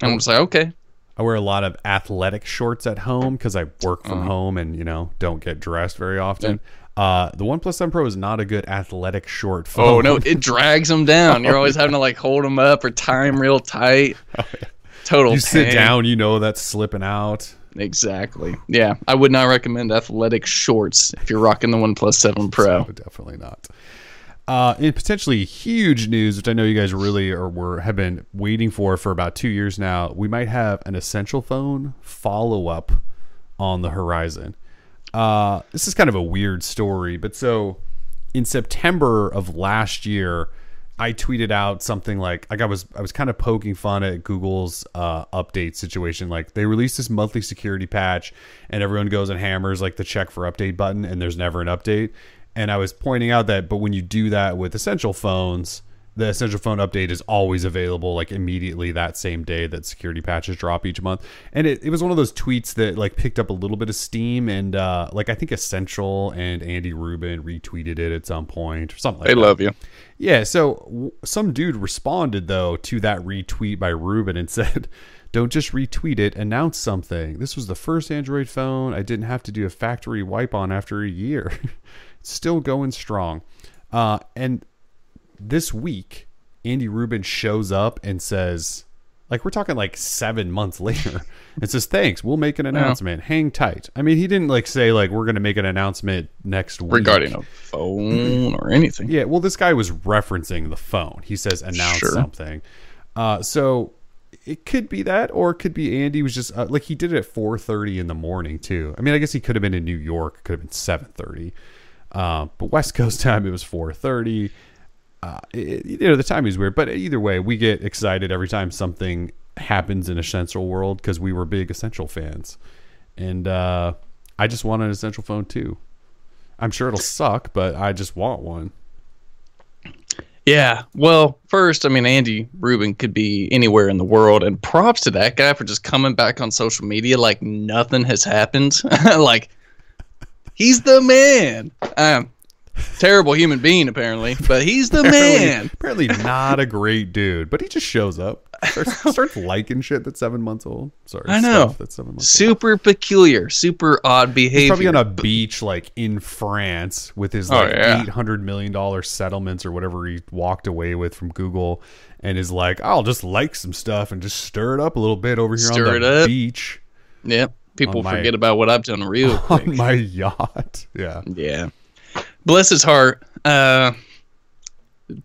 and i'm just like okay I wear a lot of athletic shorts at home because I work from Uh-huh. home and you know don't get dressed very often. Uh, the OnePlus 7 Pro is not a good athletic short phone. oh no it drags them down you're always having to like hold them up or tie them real tight total you sit down, you know that's slipping out. exactly yeah i would not recommend athletic shorts if you're rocking the OnePlus 7 pro Definitely not. Uh, in potentially huge news, which I know you guys really are were have been waiting for for about two years now, we might have an essential phone follow up on the horizon. Uh, this is kind of a weird story, but so in September of last year, I tweeted out something like like I was I was kind of poking fun at Google's uh, update situation. Like they released this monthly security patch, and everyone goes and hammers like the check for update button, and there's never an update. And I was pointing out that, but when you do that with essential phones, the essential phone update is always available like immediately that same day that security patches drop each month and it, it was one of those tweets that like picked up a little bit of steam and uh like i think essential and andy rubin retweeted it at some point or something like They that. love you. Yeah, so w- some dude responded though to that retweet by rubin and said, "Don't just retweet it, announce something. This was the first Android phone I didn't have to do a factory wipe on after a year. Still going strong." Uh, and this week, Andy Rubin shows up and says, like we're talking like seven months later, and says, "Thanks, we'll make an announcement. Hang tight." I mean, he didn't like say like we're going to make an announcement next week regarding a phone or anything. yeah, well, this guy was referencing the phone. He says announce Sure. something. Uh, so it could be that, or it could be Andy was just uh, like he did it at four thirty in the morning too. I mean, I guess he could have been in New York. Could have been seven thirty, uh, but West Coast time it was four thirty. Uh, it, you know, the time is weird, but either way, we get excited every time something happens in Essential World because we were big Essential fans, and uh, I just want an Essential phone too. I'm sure it'll suck, but I just want one. Yeah. Well, first, I mean, Andy Rubin could be anywhere in the world, and props to that guy for just coming back on social media like nothing has happened. like, he's the man. Um, terrible human being, apparently, but he's the man. Apparently, not a great dude, but he just shows up, starts, starts liking shit that's seven months old. Sorry, I know. that's seven months. Super peculiar, super odd He's behavior. probably on a beach like in France with his Oh, like yeah. eight hundred million dollar settlements or whatever he walked away with from Google, and is like, I'll just like some stuff and just stir it up a little bit over here Stir on the beach Yep. People my- forget about what I've done real quick. on my yacht. Yeah, Yeah. Bless his heart. Uh,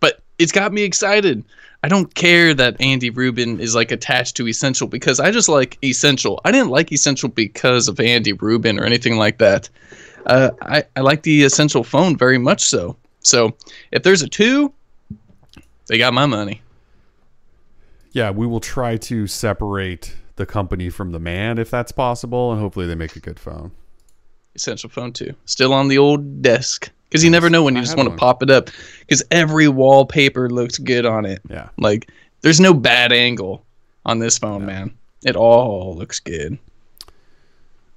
but it's got me excited. I don't care that Andy Rubin is like attached to Essential because I just like Essential. I didn't like Essential because of Andy Rubin or anything like that. Uh, I, I like the Essential phone very much so. So if there's a two, they got my money. yeah. We will try to separate the company from the man if that's possible, and hopefully they make a good phone. Essential phone two. Still on the old desk. Because you never know when you I just want to pop it up. Because every wallpaper looks good on it. Yeah. Like, there's no bad angle on this phone, man. It all looks good.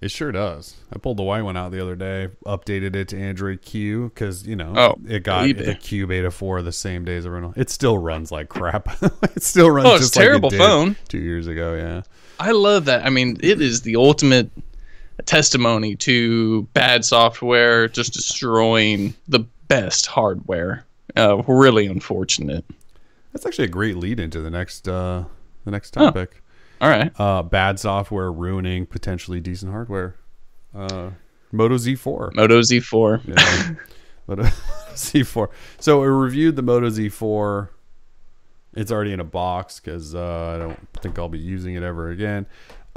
It sure does. I pulled the white one out the other day, updated it to Android Q because you know Oh, it got eBay. the Q beta four the same day as everyone else. It still runs like crap. it still runs. Oh, it's just like it terrible phone. two years ago. Yeah, I love that. I mean, it is the ultimate testimony to bad software just destroying the best hardware. Uh, really unfortunate. that's actually a great lead into the next uh the next Oh. topic. All right. Uh, bad software ruining potentially decent hardware. Uh, Moto Z4. Moto Z4. Yeah. Moto Z4. So we reviewed the Moto Z4. It's already in a box because uh, I don't think I'll be using it ever again.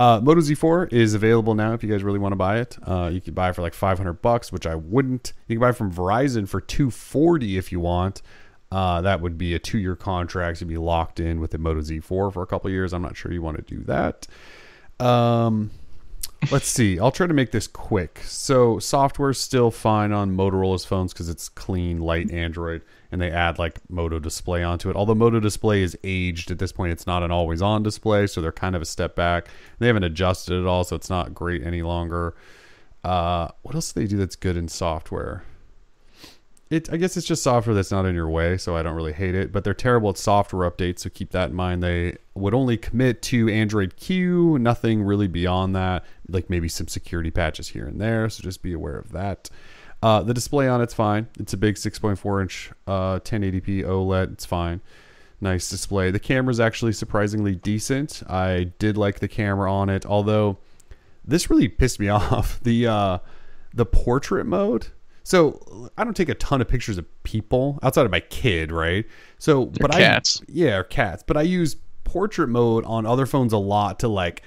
Uh, Moto Z4 is available now if you guys really want to buy it. Uh, you can buy it for like 500 bucks, which I wouldn't. You can buy it from Verizon for 240 if you want. Uh, that would be a two-year contract. You'd be locked in with the Moto Z4 for a couple years. I'm not sure you want to do that. Um, let's see. I'll try to make this quick. So software's still fine on Motorola's phones because it's clean, light Android, and they add like Moto Display onto it. Although Moto Display is aged at this point, it's not an always-on display, so they're kind of a step back. They haven't adjusted it at all, so it's not great any longer. Uh, what else do they do that's good in software? It, I guess it's just software that's not in your way, so I don't really hate it. But they're terrible at software updates, so keep that in mind. They would only commit to Android Q, nothing really beyond that, like maybe some security patches here and there. So just be aware of that. Uh, the display on it's fine. It's a big 6.4 inch uh, 1080p OLED. It's fine. Nice display. The camera's actually surprisingly decent. I did like the camera on it, although this really pissed me off. The uh, the portrait mode. So I don't take a ton of pictures of people outside of my kid, right? So, but cats. I yeah, or cats. But I use portrait mode on other phones a lot to like,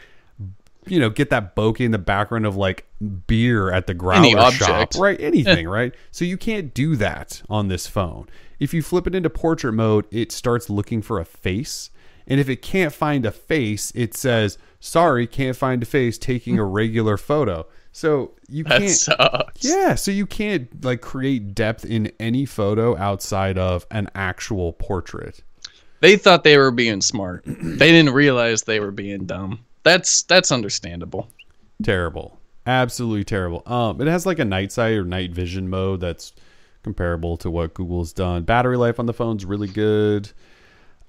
you know, get that bokeh in the background of like beer at the growler shop, right? Anything, right? So you can't do that on this phone. If you flip it into portrait mode, it starts looking for a face. And if it can't find a face, it says, sorry, can't find a face, taking a regular photo. So you That can't sucks. yeah, so you can't like create depth in any photo outside of an actual portrait. They thought they were being smart. they didn't realize they were being dumb. That's that's understandable. Terrible. Absolutely terrible. Um it has like a night sight or night vision mode that's comparable to what Google's done. Battery life on the phone's really good.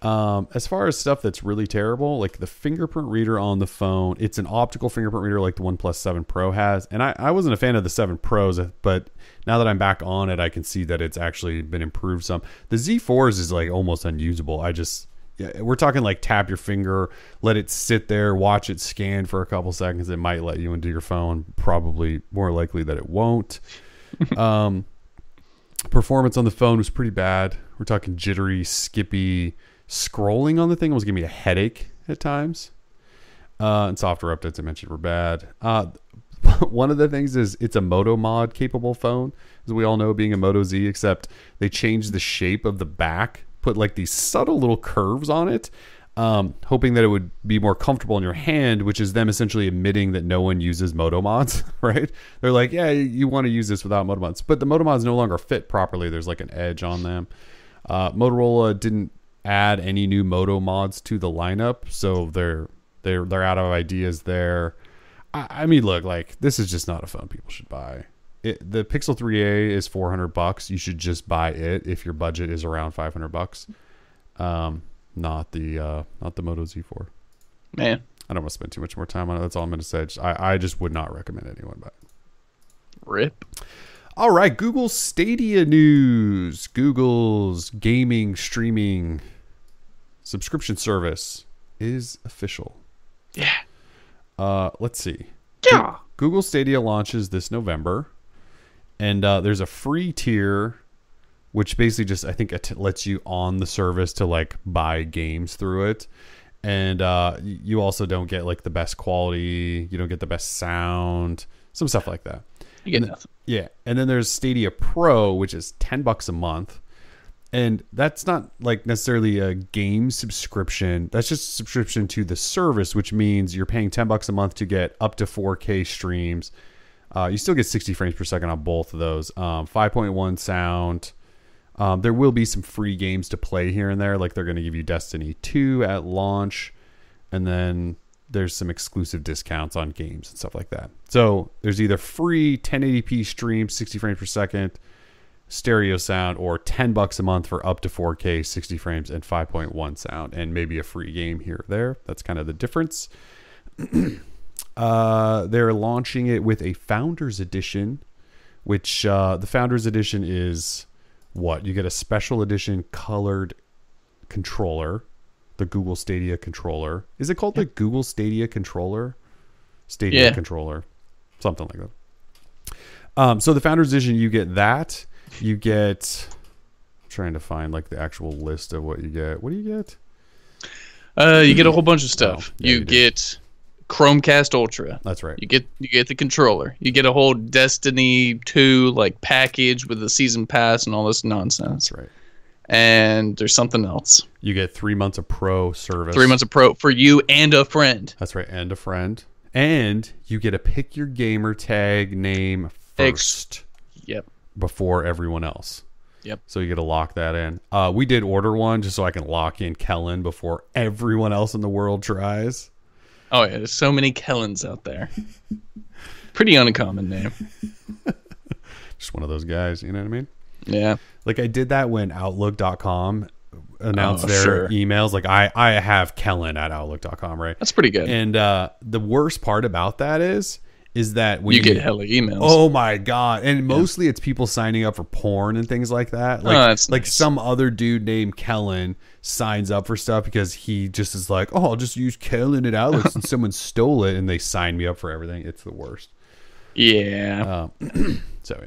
Um, as far as stuff that's really terrible, like the fingerprint reader on the phone, it's an optical fingerprint reader like the OnePlus 7 Pro has. And I, I wasn't a fan of the 7 Pros, but now that I'm back on it, I can see that it's actually been improved some. The Z4s is like almost unusable. I just, yeah, we're talking like tap your finger, let it sit there, watch it scan for a couple seconds. It might let you into your phone. Probably more likely that it won't. um, performance on the phone was pretty bad. We're talking jittery, skippy. Scrolling on the thing was giving me a headache at times. Uh, and software updates I mentioned were bad. Uh, one of the things is it's a Moto Mod capable phone, as we all know, being a Moto Z. Except they changed the shape of the back, put like these subtle little curves on it, um, hoping that it would be more comfortable in your hand, which is them essentially admitting that no one uses Moto Mods, right? They're like, yeah, you want to use this without Moto Mods, but the Moto Mods no longer fit properly. There's like an edge on them. Uh, Motorola didn't add any new Moto Mods to the lineup, so they're they're they're out of ideas there. I, I mean, look, like this is just not a phone people should buy. It, the Pixel 3a is 400 bucks. You should just buy it if your budget is around 500 bucks. Um, not the uh, not the Moto Z4. Man, I don't want to spend too much more time on it. That's all I'm going to say. Just, I I just would not recommend anyone buy it. rip. All right, Google Stadia news. Google's gaming streaming subscription service is official. Yeah. Uh, let's see. Yeah. Google Stadia launches this November, and uh, there's a free tier, which basically just I think it lets you on the service to like buy games through it, and uh, you also don't get like the best quality, you don't get the best sound, some stuff like that. You get nothing. Yeah, and then there's Stadia Pro, which is ten bucks a month, and that's not like necessarily a game subscription. That's just a subscription to the service, which means you're paying ten bucks a month to get up to 4K streams. Uh, you still get 60 frames per second on both of those. Um, 5.1 sound. Um, there will be some free games to play here and there, like they're going to give you Destiny 2 at launch, and then there's some exclusive discounts on games and stuff like that. So there's either free 1080p stream, 60 frames per second, stereo sound, or 10 bucks a month for up to 4K, 60 frames, and 5.1 sound, and maybe a free game here or there. That's kind of the difference. uh, they're launching it with a Founders Edition, which uh, the Founders Edition is what? You get a special edition colored controller, the Google Stadia controller. Is it called the Google Stadia controller? Stadia Yeah. controller, something like that. Um, so the Founders Edition, you get that. You get. I'm trying to find like the actual list of what you get. What do you get? Uh, you get a whole bunch of stuff. Oh, yeah, you, you get Chromecast Ultra. That's right. You get you get the controller. You get a whole Destiny 2 like package with the season pass and all this nonsense. That's right. And there's something else. You get three months of pro service. Three months of pro for you and a friend. That's right, and a friend. And you get to pick your gamer tag name Ex- first Yep. before everyone else. Yep. So you get to lock that in. Uh, we did order one just so I can lock in Kellen before everyone else in the world tries. Oh yeah, there's so many Kellens out there. Pretty uncommon name. Just one of those guys, you know what I mean? Yeah. Like I did that when Outlook.com announced Oh, their sure. emails. Like I, I have Kellen at Outlook.com, right? That's pretty good. And uh, the worst part about that is, is that when you get hella emails. Oh my god! And mostly it's people signing up for porn and things like that. Like, Oh, like nice. some other dude named Kellen signs up for stuff because he just is like, oh, I'll just use Kellen at Alex, and someone stole it, and they signed me up for everything. It's the worst. Yeah. Um, so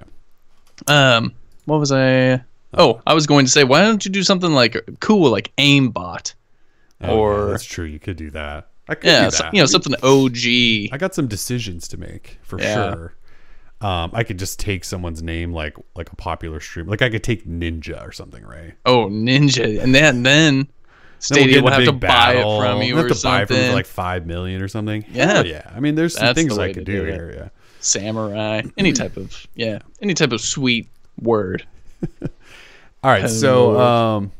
yeah, Um, what was I? Oh, I was going to say, why don't you do something like cool, like aimbot, Oh, yeah, or that's true. You could do that. I could yeah, do so- that. you know, something OG. I got some decisions to make for Yeah. sure. Um, I could just take someone's name, like like a popular stream, Like I could take Ninja or something, right? Oh, Ninja, and then then Then we'll Stadia will have to big buy it from you We'll or have to buy it from something. like five million or something. Yeah. Hell yeah. I mean, there's some That's things the I could do do here. Yeah. Samurai, any type of yeah, any type of sweet word. All right, so um,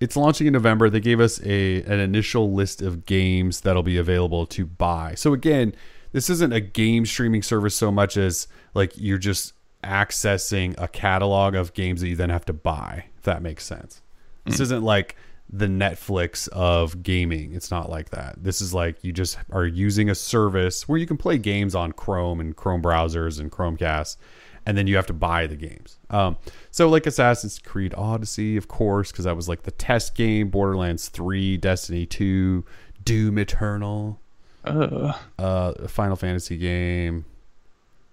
it's launching in November. They gave us a an initial list of games that'll be available to buy. So again, this isn't a game streaming service so much as like you're just accessing a catalog of games that you then have to buy. If that makes sense. This isn't like the Netflix of gaming. It's not like that. This is like you just are using a service where you can play games on Chrome and Chrome browsers and Chromecast, and then you have to buy the games. Um, so like Assassin's Creed Odyssey, of course, because that was like the test game. Borderlands Three, Destiny Two, Doom Eternal, Uh, uh, Final Fantasy game,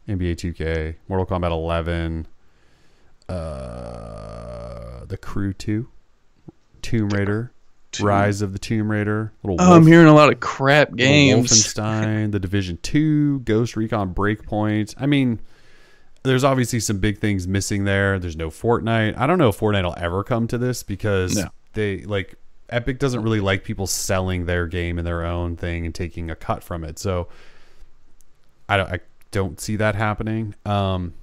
NBA 2K, Mortal Kombat 11, uh, The Crew 2, Tomb Raider, Rise of the Tomb Raider, Little oh, I'm hearing a lot of crap games. Wolfenstein, The Division 2, Ghost Recon Breakpoint. I mean, there's obviously some big things missing there. There's no Fortnite. I don't know if Fortnite will ever come to this because No. they like Epic doesn't really like people selling their game and their own thing and taking a cut from it. So I don't I don't see that happening. Um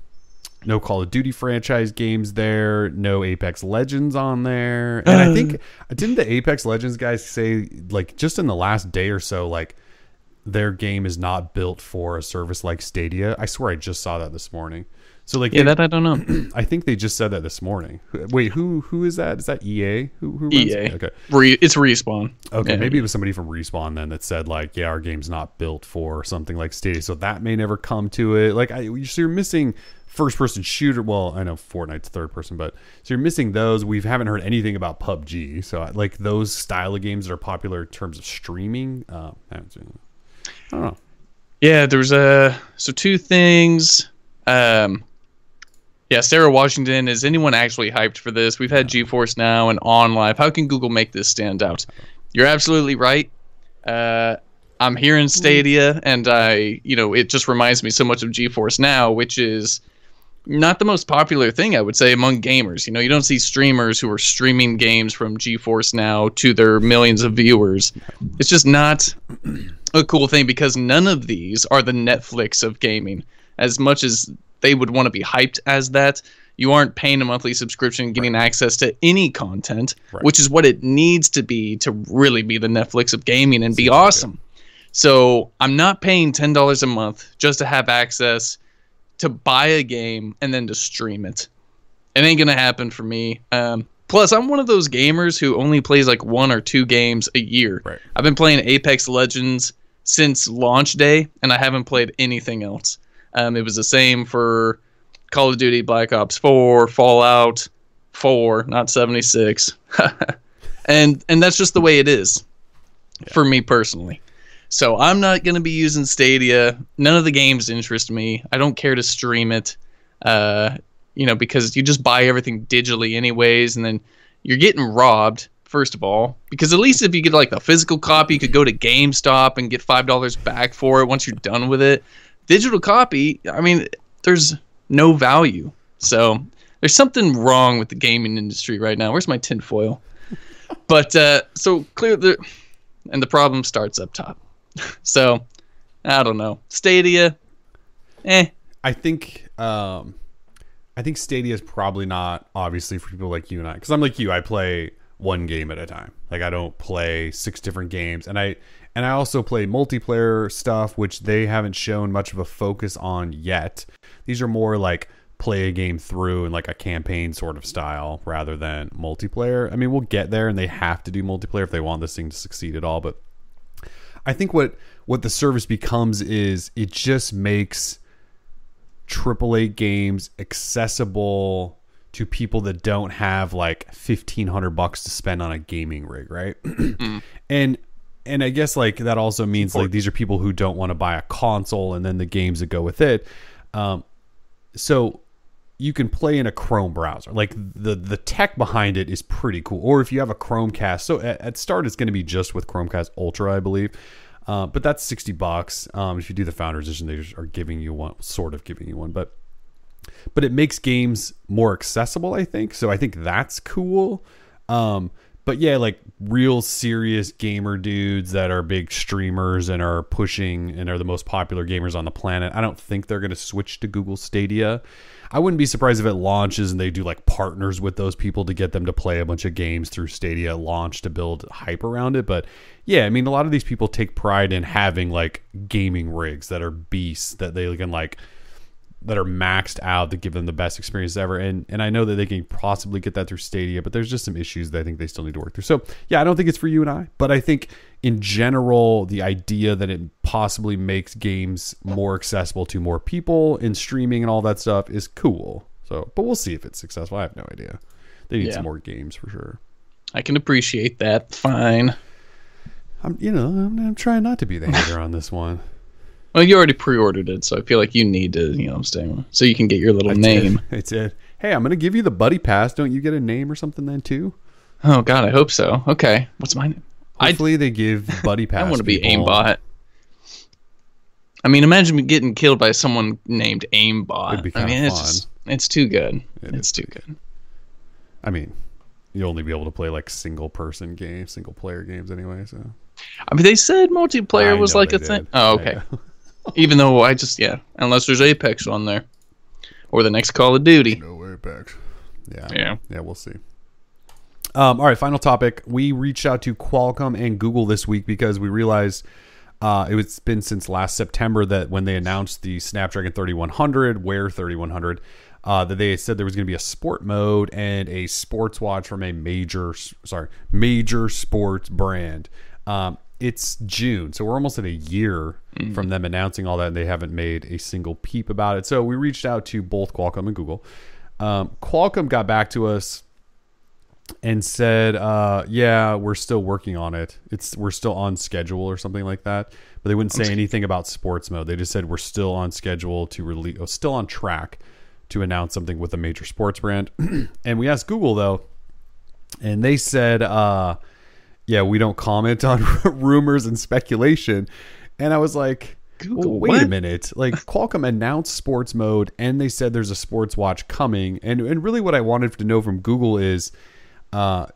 no Call of Duty franchise games there, no Apex Legends on there. And I think didn't the Apex Legends guys say like just in the last day or so like their game is not built for a service like Stadia. I swear I just saw that this morning. So like yeah, they- that I don't know. I think they just said that this morning. Wait, who who is that? Is that EA? Who who runs EA. Okay. Re- it's respawn. Okay, Yeah. maybe it was somebody from Respawn then that said like, yeah, our game's not built for something like Stadia, so that may never come to it. Like, I, so you're missing first-person shooter. Well, I know Fortnite's third person, but so you're missing those. We haven't heard anything about PUBG. So like those style of games that are popular in terms of streaming. Uh, I haven't seen- I know. Yeah, there's uh so two things. Um yeah, Sarah Washington, is anyone actually hyped for this? We've had GeForce now and OnLive. How can Google make this stand out? You're absolutely right. Uh I'm here in Stadia and I, you know, it just reminds me so much of GeForce now, which is not the most popular thing I would say among gamers. You know, you don't see streamers who are streaming games from GeForce now to their millions of viewers. It's just not a cool thing because none of these are the Netflix of gaming. As much as they would want to be hyped as that, you aren't paying a monthly subscription getting access to any content, Right. which is what it needs to be to really be the Netflix of gaming and be awesome. So I'm not paying ten dollars a month just to have access to buy a game and then to stream it. It ain't gonna happen for me. Um, plus, I'm one of those gamers who only plays like one or two games a year. Right. I've been playing Apex Legends since launch day, and I haven't played anything else. Um, it was the same for Call of Duty, Black Ops 4, Fallout 4, not 76, and and that's just the way it is for me personally. So I'm not going to be using Stadia. None of the games interest me. I don't care to stream it. Uh, you know, because you just buy everything digitally anyways, and then you're getting robbed. First of all, because at least if you get like the physical copy, you could go to GameStop and get five dollars back for it once you're done with it. Digital copy, I mean, there's no value. So there's something wrong with the gaming industry right now. Where's my tinfoil? But uh, so clear the, and the problem starts up top. So I don't know. Stadia, eh. I think um I think Stadia is probably not obviously for people like you and I because I'm like you I play one game at a time. Like I don't play six different games. And I and I also play multiplayer stuff which they haven't shown much of a focus on yet. These are more like play a game through in like a campaign sort of style rather than multiplayer. I mean we'll get there and they have to do multiplayer if they want this thing to succeed at all but I think what what the service becomes is it just makes AAA games accessible to people that don't have like fifteen hundred bucks to spend on a gaming rig, right? and and I guess like that also means like these are people who don't want to buy a console and then the games that go with it. Um, so you can play in a Chrome browser. Like the the tech behind it is pretty cool. Or if you have a Chromecast, so at, at start it's going to be just with Chromecast Ultra, I believe. Uh, but that's sixty bucks. Um, if you do the Founders Edition, they are giving you one, sort of giving you one, but but it makes games more accessible. I think so. I think that's cool. Um, but yeah, like real serious gamer dudes that are big streamers and are pushing and are the most popular gamers on the planet. I don't think they're going to switch to Google Stadia. I wouldn't be surprised if it launches and they do like partners with those people to get them to play a bunch of games through Stadia launch to build hype around it. But yeah, I mean, a lot of these people take pride in having like gaming rigs that are beasts that they can like that are maxed out that give them the best experience ever. And and I know that they can possibly get that through Stadia, but there's just some issues that I think they still need to work through. So yeah, I don't think it's for you and I, but I think in general the idea that it possibly makes games more accessible to more people in streaming and all that stuff is cool. So, but we'll see if it's successful. I have no idea. They need Yeah. some more games for sure. I can appreciate that. Fine. I'm you know I'm, I'm trying not to be the hater on this one. Well, you already pre-ordered it, so I feel like you need to, you know, stay so you can get your little name. It's it. Hey, I'm gonna give you the buddy pass. Don't you get a name or something then too? Oh God, I hope so. Okay, what's my name? I Hopefully they give buddy pass. I want to be aimbot. I mean, imagine me getting killed by someone named aimbot. I mean, it's just, it's too good. It it's is too good. I mean, you'll only be able to play like single person games, single player games anyway. So I mean, they said multiplayer I was like a thing. Oh, okay. know. Even though I just yeah, unless there's Apex on there, or the next Call of Duty. No Apex. Yeah. Yeah. Yeah, we'll see. Um, all right, final topic. We reached out to Qualcomm and Google this week because we realized uh, it was been since last September that when they announced the Snapdragon 3100, Wear 3100, uh, that they said there was going to be a sport mode and a sports watch from a major, sorry, major sports brand. Um, it's June, so we're almost at a year from them announcing all that, and they haven't made a single peep about it. So we reached out to both Qualcomm and Google. Um, Qualcomm got back to us and said, uh, "Yeah, we're still working on it. It's we're still on schedule or something like that." But they wouldn't say anything about sports mode. They just said we're still on schedule to release, oh, still on track to announce something with a major sports brand. and we asked Google though, and they said, uh, "Yeah, we don't comment on rumors and speculation." And I was like. Google, Well, wait a minute. Like Qualcomm announced sports mode and they said there's a sports watch coming. And and really what I wanted to know from Google is uh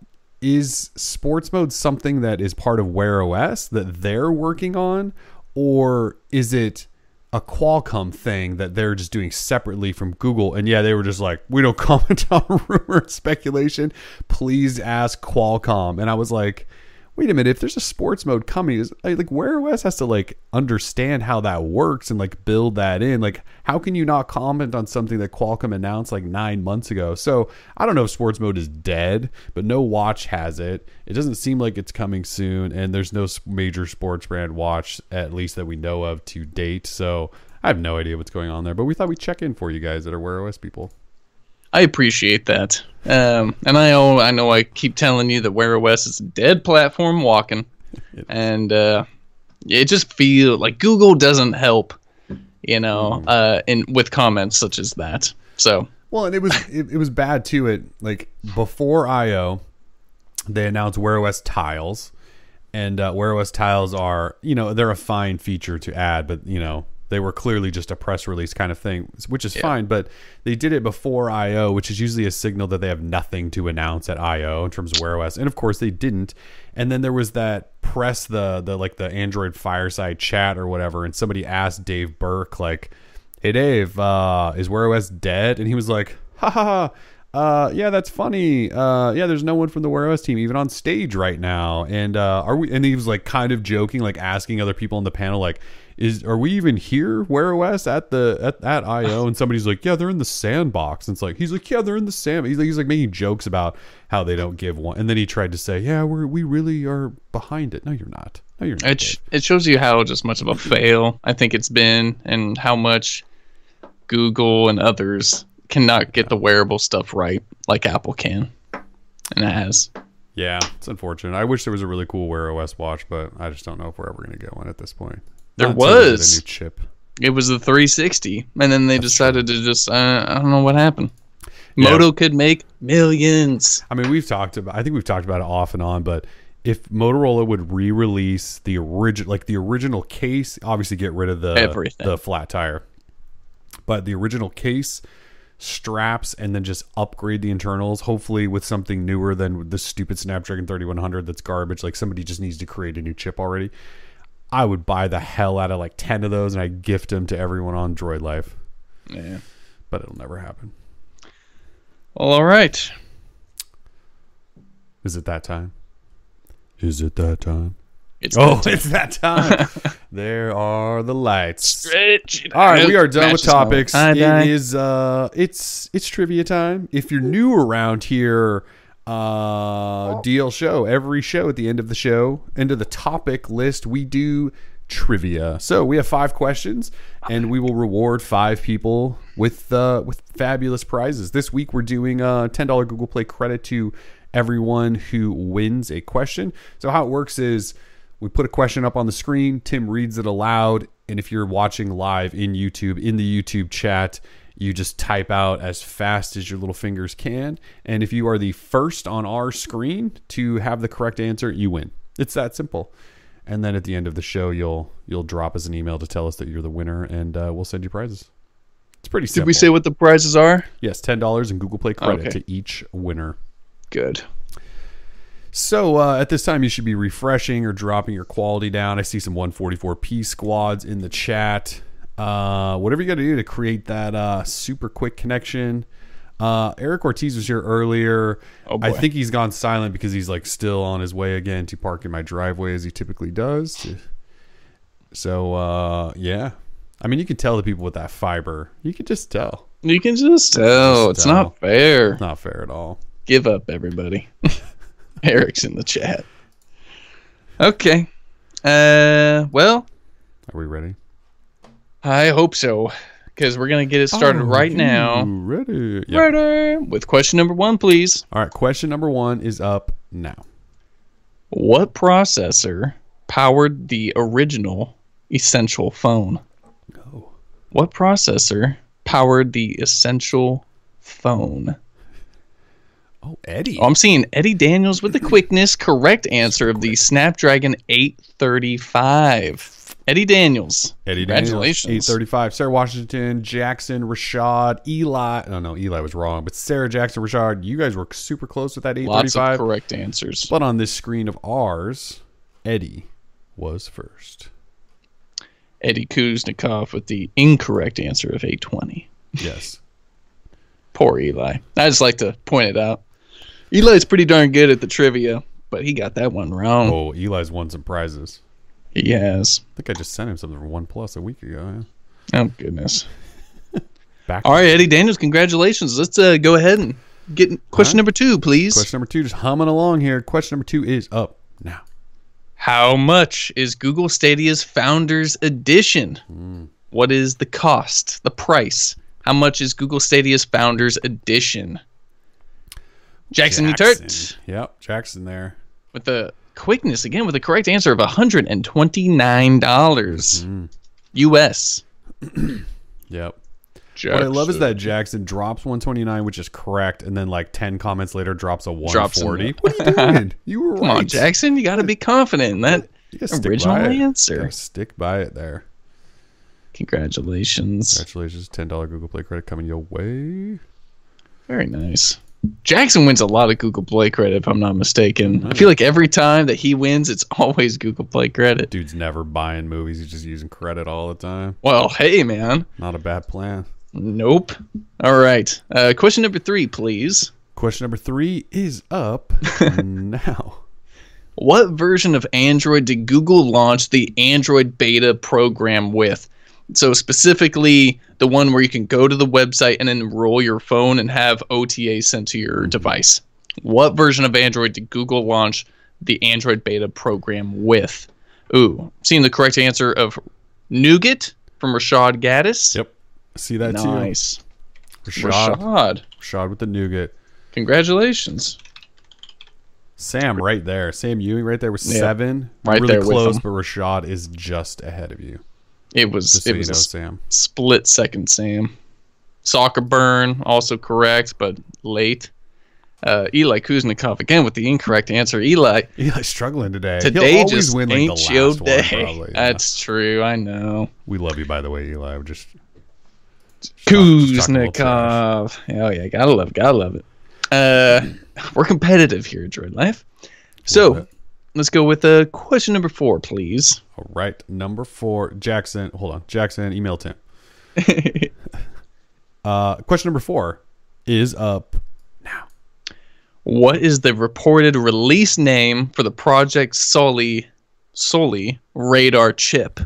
is sports mode something that is part of Wear OS that they're working on or is it a Qualcomm thing that they're just doing separately from Google. And yeah, they were just like, we don't comment on rumor and speculation. Please ask Qualcomm. And I was like, wait a minute, if there's a sports mode coming, like Wear OS has to like understand how that works and like build that in. Like, how can you not comment on something that Qualcomm announced like nine months ago? So I don't know if sports mode is dead, but no watch has it. It doesn't seem like it's coming soon, and there's no major sports brand watch at least that we know of to date. So I have no idea what's going on there. But we thought we'd check in for you guys that are Wear OS people. I appreciate that. Um, and I know, I know I keep telling you that Wear OS is a dead platform walking. And uh, it just feels like Google doesn't help, you know, uh, in with comments such as that. So, Well, and it was it, it was bad too. It like before I/O, they announced Wear OS tiles, and uh, Wear OS tiles are you know they're a fine feature to add, but you know they were clearly just a press release kind of thing, which is fine. But they did it before I/O, which is usually a signal that they have nothing to announce at I/O in terms of Wear OS, and of course they didn't. And then there was that press the the like the Android Fireside chat or whatever, and somebody asked Dave Burke like hey Dave, uh, is Wear OS dead? And he was like, ha ha ha. Uh, yeah, that's funny. Uh, yeah, there's no one from the Wear OS team even on stage right now. And uh, are we? And he was like kind of joking, like asking other people on the panel, like, is are we even here? Wear OS at the at, at I/O? And somebody's like, yeah, they're in the sandbox. And it's like he's like, yeah, they're in the sand. He's like, he's like making jokes about how they don't give one. And then he tried to say, yeah, we're we really are behind it. No, you're not. No, you're not. it, sh- it shows you how just much of a fail I think it's been and how much Google and others cannot get the wearable stuff right like Apple can. And it has. Yeah, it's unfortunate. I wish there was a really cool Wear OS watch, but I just don't know if we're ever going to get one at this point. There Not until they get was. a new chip. It was the 360, and then they decided to just uh, I don't know what happened. Moto could make millions. I mean, we've talked about. I think we've talked about it off and on, but if Motorola would re-release the original, like the original case, obviously get rid of the Everything. the flat tire, but the original case straps and then just upgrade the internals hopefully with something newer than the stupid snapdragon 3100 that's garbage like somebody just needs to create a new chip already i would buy the hell out of like 10 of those and i'd gift them to everyone on droid life Yeah. but it'll never happen Well, all right. is it that time is it that time It's oh that time. it's that time there are the lights Stretch All right, we are done with Matches my topics. tie It dye. is uh it's it's trivia time. If you're new around here, uh DL show, every show at the end of the show, end of the topic list, we do trivia. So we have five questions and we will reward five people with uh with fabulous prizes. This week we're doing a $10 Google Play credit to everyone who wins a question. So how it works is we put a question up on the screen. Tim reads it aloud. And if you're watching live in YouTube, in the YouTube chat, you just type out as fast as your little fingers can. And if you are the first on our screen to have the correct answer, you win. It's that simple. And then at the end of the show, you'll you'll drop us an email to tell us that you're the winner, and uh, we'll send you prizes. It's pretty simple. Did we say what the prizes are? yes? Ten dollars in Google Play credit Okay. to each winner. Good. So uh, at this time, you should be refreshing or dropping your quality down. I see some 144p squads in the chat. Uh, whatever you got to do to create that uh, super quick connection. Uh, Eric Ortiz was here earlier. Oh, I think he's gone silent because he's like still on his way again to park in my driveway as he typically does. So uh, yeah, I mean you can tell the people with that fiber. You can just tell. You can just tell. Just it's tell. not fair. It's Not fair at all. Give up, everybody. Eric's in the chat. Okay. Uh, well, Are we ready? I hope so, because we're gonna get it started Are right you now. Ready? Yeah. Ready? With question number one, please. All right, question number one is up now. What processor powered the original Essential phone? Oh. What processor powered the Essential phone? Oh, Eddie. Oh, I'm seeing Eddie Daniels with the quickness. Correct answer of the Snapdragon 835. Eddie Daniels. Eddie Daniels, Congratulations. 835. Sarah Washington, Jackson, Rashad, Eli. No, no, Eli was wrong. But Sarah Jackson, Rashad, you guys were super close with that Lots of 835. correct answers. But on this screen of ours, Eddie was first. Eddie Kuznikov with the incorrect answer of 820. Yes. Poor Eli. I just like to point it out. Eli's pretty darn good at the trivia, but he got that one wrong. Oh, Eli's won some prizes. Has. I think I just sent him something from OnePlus a week ago. yeah. Oh goodness. Back All right, Eddie Daniels, congratulations. Let's uh, go ahead and get question right. number two, please. Question number two, just humming along here. Question number two is up now. How much is Google Stadia's Founders Edition? Hmm. What is the cost, the price? How much is Google Stadia's Founders Edition? Jackson, you turt Yep, Jackson there. with the quickness again with the correct answer of $129 Mm-hmm. US. Yep. What I love is that Jackson drops 129, which is correct, and then like 10 comments later drops a Drops 140. what are you doing? You were Come right. on, Jackson, you got to be confident in that You gotta stick original by it. answer. Stick by it there. Congratulations. Congratulations, $10 Google Play credit coming your way. Very nice. Jackson wins a lot of Google Play credit, if I'm not mistaken. Mm. I feel like every time that he wins, it's always Google Play credit. Dude's never buying movies. He's just using credit all the time. Well, hey, man. Not a bad plan. Nope. All right. Uh, question number three, please. Question number three is up now. What version of Android did Google launch the Android beta program with? So, specifically, the one where you can go to the website and enroll your phone and have OTA sent to your mm-hmm. device. What version of Android did Google launch the Android beta program with? Ooh, seeing the correct answer of Nougat from Rashad Gaddis. Yep. See that Nice. too? Rashad. Rashad. Rashad with the nougat. Congratulations. Sam right there. Sam Ewing right there with Yeah. seven. Right really there close, but Rashad is just ahead of you. It was Just so it you was know, Sam. split second, Sam. Soccer burn, also correct, but late. Uh, Eli Kuznikov again with the incorrect answer. Eli, Eli's struggling today. He'll today just win like ain't the your last one, yeah. That's true. I know. We love you, by the way, Eli. We're just just talk- just talking a little trash. Kuznikov. Oh yeah, gotta love. Gotta love it. Uh, we're competitive here at Droid Life. So. Let's go with uh, question number four, please. All right, number four, Jackson. Hold on, Jackson. Email Tim. Uh, question number four is up now. What is the reported release name for the Project Soli Soli radar chip?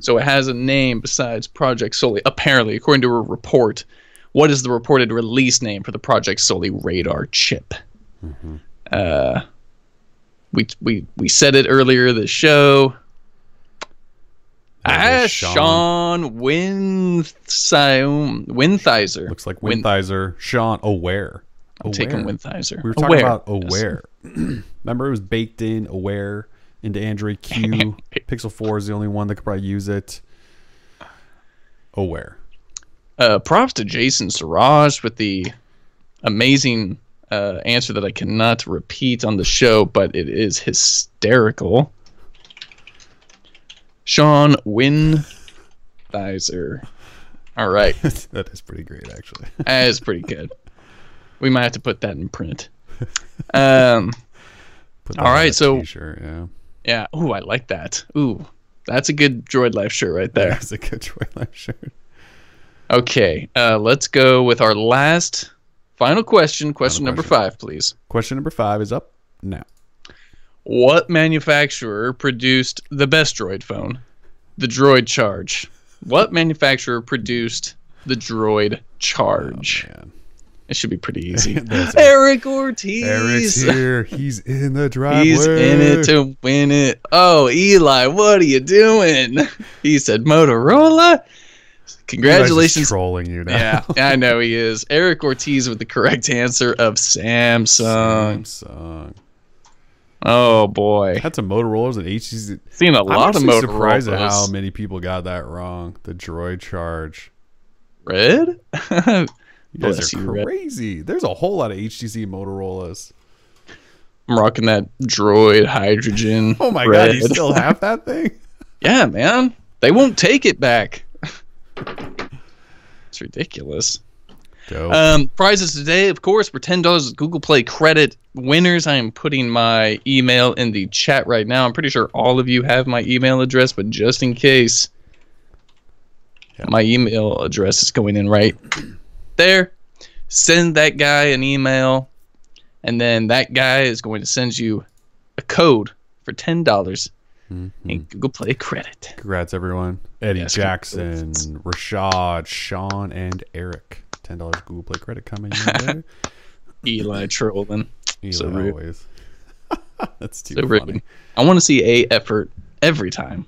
So it has a name besides Project Soli. Apparently, according to a report, what is the reported release name for the Project Soli radar chip? Uh, we we we said it earlier this show. Ah, Sean Winthizer. Winthizer. Looks like Win- Winthizer. Sean Aware. I'm taking Aware. Winthizer. We were talking Aware. about Aware. Remember, it was baked in Aware into Android Q. Pixel 4 is the only one that could probably use it. Aware. Uh, props to Jason Siraj with the amazing uh, answer that I cannot repeat on the show, but it is hysterical. Sean Winthizer. All right, that is pretty great, actually. that is pretty good. We might have to put that in print. Um, Put that All a so- yeah. yeah. Ooh, I like that. Ooh, that's a good Droid Life shirt right there. That's a good droid Life shirt. Okay, uh, let's go with our last final question. Question number question. five, please. Question number five is up now. What manufacturer produced the best droid phone? The Droid Charge. What manufacturer produced the Droid Charge? Oh, man. it should be pretty easy. Eric Ortiz. Eric's here. He's in the driveway. He's in it to win it. Oh, Eli, what are you doing? He said Motorola. Congratulations. trolling you now. Yeah, I know he is. Eric Ortiz with the correct answer of Samsung. Samsung. Oh boy, Had some Motorola's and HTC. seen a I'm lot of Motorola's. Surprised at how many people got that wrong. The Droid Charge. Red? You guys are you, Red. crazy. There's a whole lot of HTC Motorola's. I'm rocking that Droid Hydrogen. Oh my red. god, you still have that thing? Yeah, man. They won't take it back. It's ridiculous. Dope. Um, prizes today, of course, for ten dollars Google Play credit winners. I am putting my email in the chat right now. I'm pretty sure all of you have my email address, but just in case, Yeah. my email address is going in right there. Send that guy an email, and then that guy is going to send you a code for ten dollars Mhm. in Google Play credit. Congrats, everyone. Eddie Yes, Jackson, congrats. Rashad, Sean, and Eric. $10 Google Play credit coming way. Eli trolling. Eli So rude. always. That's too So funny. rude. I want to see a effort every time.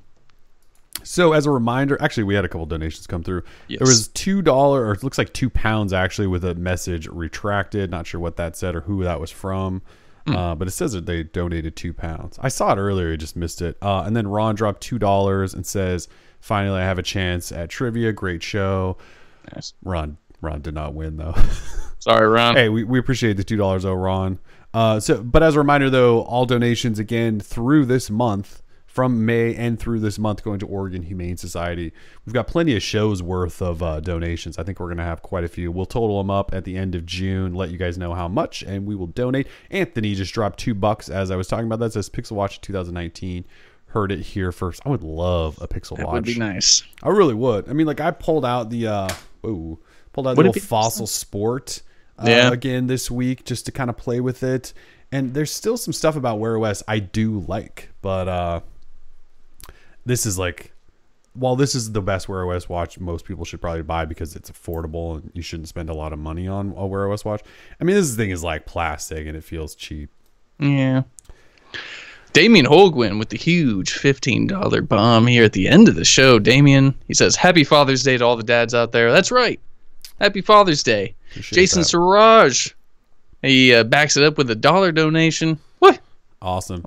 So as a reminder, actually, we had a couple donations come through. Yes. There was two dollar, or it looks like two pounds actually, with a message retracted. Not sure what that said or who that was from, Hmm. uh, but it says that they donated two pounds. I saw it earlier, I just missed it. Uh, and then Ron dropped two dollars and says, "Finally, I have a chance at trivia. Great show." Nice. Ron, Ron did not win though. Sorry, Ron. hey, we, we appreciate the two dollars, though, Ron. Uh, so, but as a reminder, though, all donations again through this month, from May and through this month, going to Oregon Humane Society. We've got plenty of shows worth of uh, donations. I think we're going to have quite a few. We'll total them up at the end of June, let you guys know how much, and we will donate. Anthony just dropped two bucks as I was talking about that. It says Pixel Watch 2019. Heard it here first. I would love a Pixel Watch. that Watch. would be nice. I really would. I mean, like I pulled out the uh, whoa, pulled out the Would it little fossil sport uh, Yeah. again this week just to kind of play with it. And there's still some stuff about Wear OS I do like, but uh, this is like, while this is the best Wear OS watch most people should probably buy because it's affordable and you shouldn't spend a lot of money on a Wear OS watch. I mean, this thing is like plastic and it feels cheap. Yeah. Damien Holguin with the huge $15 bomb here at the end of the show. Damien, he says, Happy Father's Day to all the dads out there. That's right. Happy Father's Day. Appreciate Jason that. Siraj, he uh, backs it up with a dollar donation. What? awesome.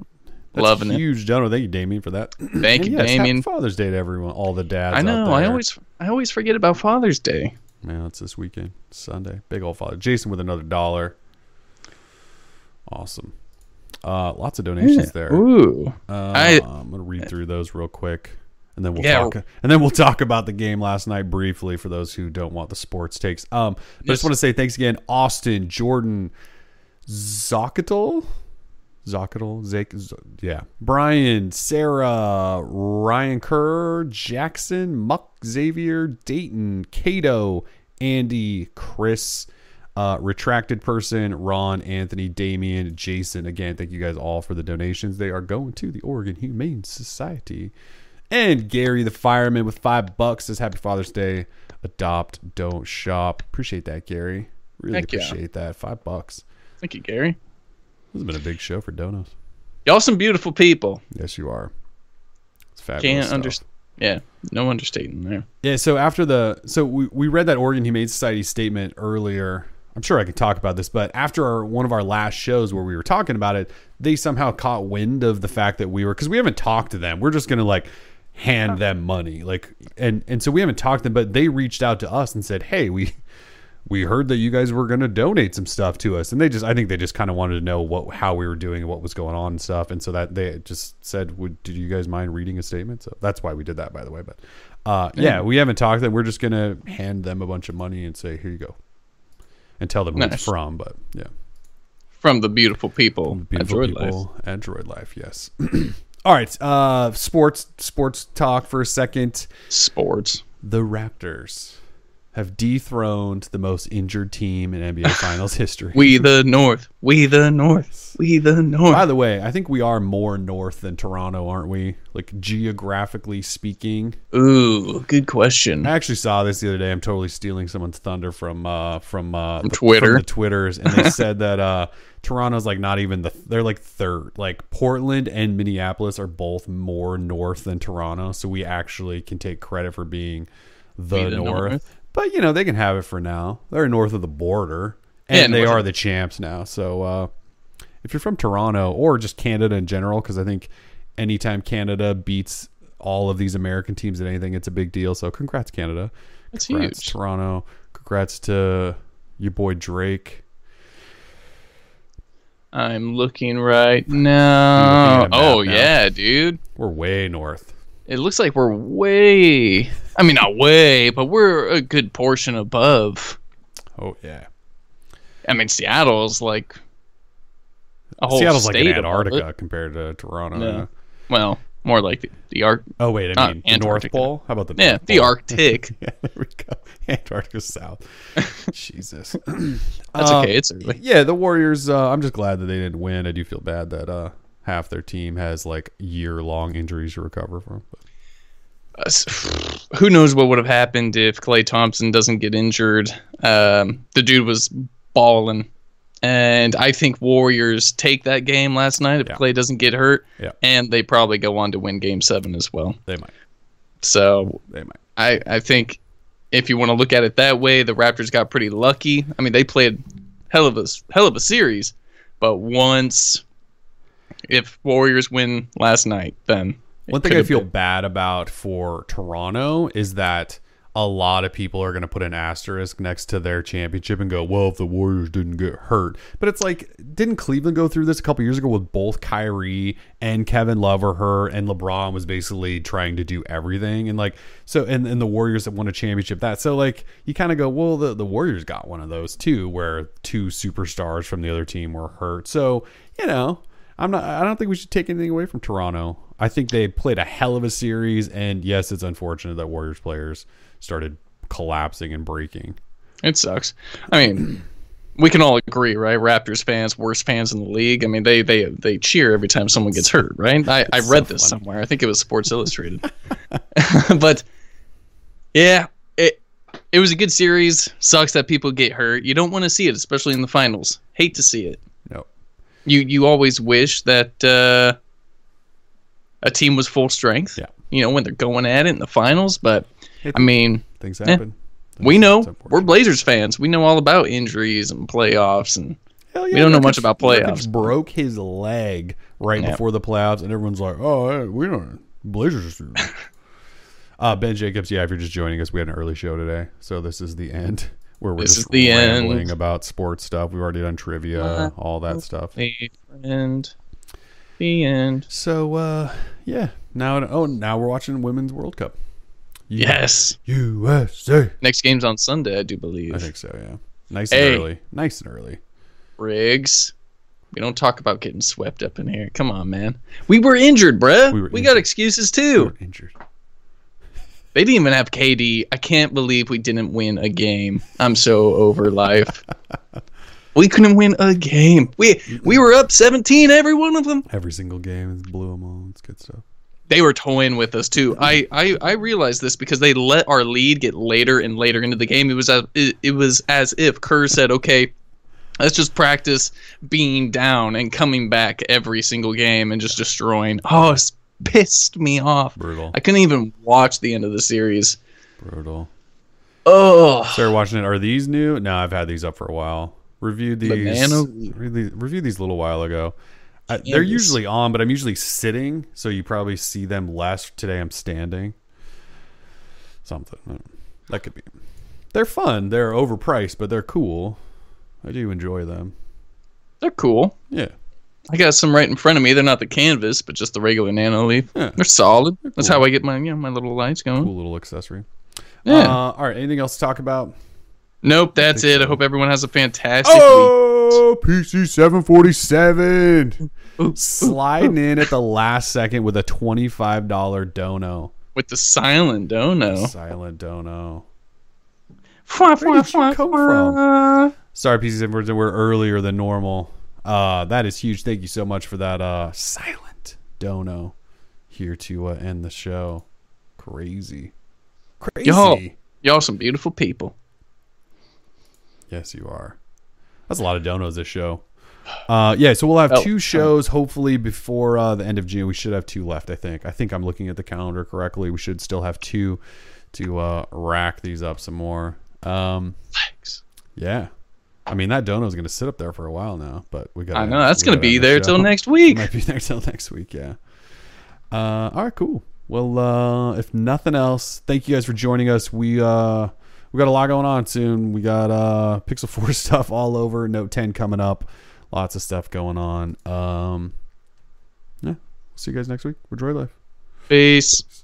That's Loving a it. huge donor. Thank you, Damien, for that. Thank And you, yes, Damien. Father's Day to everyone, all the dads. I know. I always I always forget about Father's Day. Man, it's this weekend, Sunday. Big old father. Jason with another dollar. Awesome. Uh, lots of donations there. Ooh. Uh, I- I'm gonna read through those real quick, and then we'll Yeah. talk. And then we'll talk about the game last night briefly for those who don't want the sports takes. Um, I just want to say thanks again, Austin, Jordan, Zocatl, Zocatl, Zake, Z- yeah, Brian, Sarah, Ryan Kerr, Jackson, Muck, Xavier, Dayton, Cato, Andy, Chris. Uh, retracted person, Ron, Anthony, Damien, Jason. Again, thank you guys all for the donations. They are going to the Oregon Humane Society. And Gary the fireman with five bucks says Happy Father's Day. Adopt, don't shop. Appreciate that, Gary. Really Heck yeah. appreciate that. Five bucks. Thank you, Gary. This has been a big show for donos. Y'all some beautiful people. Yes, you are. It's fabulous. Can't understand. Yeah, no understating there. Yeah, so after the so we, we read that Oregon Humane Society statement earlier. I'm sure I could talk about this, but after our, one of our last shows where we were talking about it, they somehow caught wind of the fact that we were because we haven't talked to them. We're just gonna like hand them money, like and and so we haven't talked to them, but they reached out to us and said, "Hey, we we heard that you guys were gonna donate some stuff to us," and they just I think they just kind of wanted to know what how we were doing and what was going on and stuff, and so that they just said, "Would did you guys mind reading a statement?" So that's why we did that, by the way, but. Uh, yeah, we haven't talked to them. We're just gonna hand them a bunch of money and say, "Here you go," and tell them who it's from. But yeah, From the beautiful people. beautiful at Droid Life. people, Android life. Yes. All right, uh, sports sports talk for a second. Sports. The Raptors have dethroned the most injured team in NBA Finals history. We the North. We the North. We the North. By the way, I think we are more north than Toronto, aren't we? Like geographically speaking. Ooh, good question. I actually saw this the other day. I'm totally stealing someone's thunder from uh from uh the, Twitter. from the Twitters, and they said that uh Toronto's like not even the they're like third. Like Portland and Minneapolis are both more north than Toronto, so we actually can take credit for being the, the north. North. But you know they can have it for now. They're north of the border, and Yeah, they are of- the champs now. So uh if you're from Toronto or just Canada in general, because I think anytime Canada beats all of these American teams at anything, it's a big deal. So congrats, Canada. That's congrats, huge. Toronto. Congrats to your boy Drake. I'm looking right now. Looking at a map Oh yeah, dude. We're way north. It looks like we're way. I mean, not way, but we're a good portion above. Oh yeah. I mean, Seattle's like a whole Seattle's like state an above Antarctica compared to Toronto. No. yeah. Well, more like the, the Arc. Oh wait, I Uh, mean the North. Pole. How about the North Yeah, North the Arctic. yeah, there we go. Antarctica South. Jesus. That's Uh, okay. It's early. Yeah, the Warriors. Uh, I'm just glad that they didn't win. I do feel bad that uh, half their team has like year long injuries to recover from. Uh, Who knows what would have happened if Klay Thompson doesn't get injured? Um, the dude was balling, and I think Warriors take that game last night if Yeah. Clay doesn't get hurt, Yeah. and they probably go on to win Game Seven as well. they might. So They might. I, I think if you want to look at it that way, the Raptors got pretty lucky. I mean, they played hell of a hell of a series, but once if Warriors win last night, then One thing I feel been- bad about for Toronto is that a lot of people are going to put an asterisk next to their championship and go, "Well, if the Warriors didn't get hurt," but it's like, didn't Cleveland go through this a couple years ago with both Kyrie and Kevin Love or her and LeBron was basically trying to do everything, and like, so, and and the Warriors have won a championship that, so like, you kind of go, well, the the Warriors got one of those too, where two superstars from the other team were hurt, so you know. I'm not. I don't think we should take anything away from Toronto. I think they played a hell of a series, and yes, it's unfortunate that Warriors players started collapsing and breaking. It sucks. I mean, we can all agree, right? Raptors fans, worst fans in the league. I mean, they they they cheer every time someone gets hurt, right? I, I read so this funny. somewhere. I think it was Sports Illustrated. but yeah, it it was a good series. Sucks that people get hurt. You don't want to see it, especially in the finals. Hate to see it. You you always wish that uh, a team was full strength. Yeah. You know when they're going at it in the finals, but It- I mean things happen. we know we're Blazers fans. We know all about injuries and playoffs and Hell We don't know much about Nurkic playoffs. broke his leg right Yeah. before the playoffs, and everyone's like, "Oh, we don't Blazers." uh, ben Jacobs, yeah. If you're just joining us, we had an early show today, so this is the end where we're This just is the rambling end. about sports stuff. We've already done trivia, Uh, all that stuff. The end. The end. So, uh, yeah. Now, oh, now we're watching Women's World Cup. U- Yes. USA. Next game's on Sunday, I do believe. I think so. Yeah. Nice Hey. and early. Nice and early. Riggs. We don't talk about getting swept up in here. Come on, man. We were injured, bruh. We We, were got injured. excuses We too. were injured. They didn't even have KD. I can't believe we didn't win a game. I'm so over life. we couldn't win a game. We we were up 17 every one of them. Every single game blew them all. It's good stuff. They were toying with us too. I, I I realized this because they let our lead get later and later into the game. It was as it, it was as if Kerr said, "Okay, let's just practice being down and coming back every single game and just destroying." Oh, it's pissed me off. Brutal. I couldn't even watch the end of the series. Brutal. Oh, Started watching it. Are these new? No, I've had these up for a while. Reviewed these. Banana- Really, reviewed these a little while ago. I, they're usually on, but I'm usually sitting, so you probably see them less. Today I'm standing. Something that could be. They're fun. They're overpriced, but they're cool. I do enjoy them. they're cool. Yeah. I got some right in front of me. They're not the canvas, but just the regular Nanoleaf. Yeah. They're solid. That's cool. how I get my you know my little lights going. Cool little accessory. Yeah. Uh, all right. Anything else to talk about? nope, that's think it. I hope everyone has a fantastic week. Oh, PC 747. Sliding in at the last second with a $25 dono. with the silent dono. Silent dono. Where did you come from? Sorry, PC 747. We're earlier than normal. Uh, that is huge. Thank you so much for that uh, silent dono here to uh, end the show. Crazy. Crazy. Yo. Y'all some beautiful people. Yes, you are. That's a lot of donos this show. Uh, yeah, so we'll have Oh, two shows hopefully before uh, the end of June. We should have two left, I think. I think I'm looking at the calendar correctly. We should still have two to uh, rack these up some more. Um, Thanks. yeah, I mean that dono is going to sit up there for a while now, but we got. I know that's gonna be there till next It week. might be there till next week. Yeah. Uh, all right, cool. Well, uh, if nothing else, thank you guys for joining us. We uh, we got a lot going on soon. We got uh, Pixel Four stuff all over. Note ten coming up. Lots of stuff going on. Um, yeah. We'll see you guys next week. Enjoy life. Peace.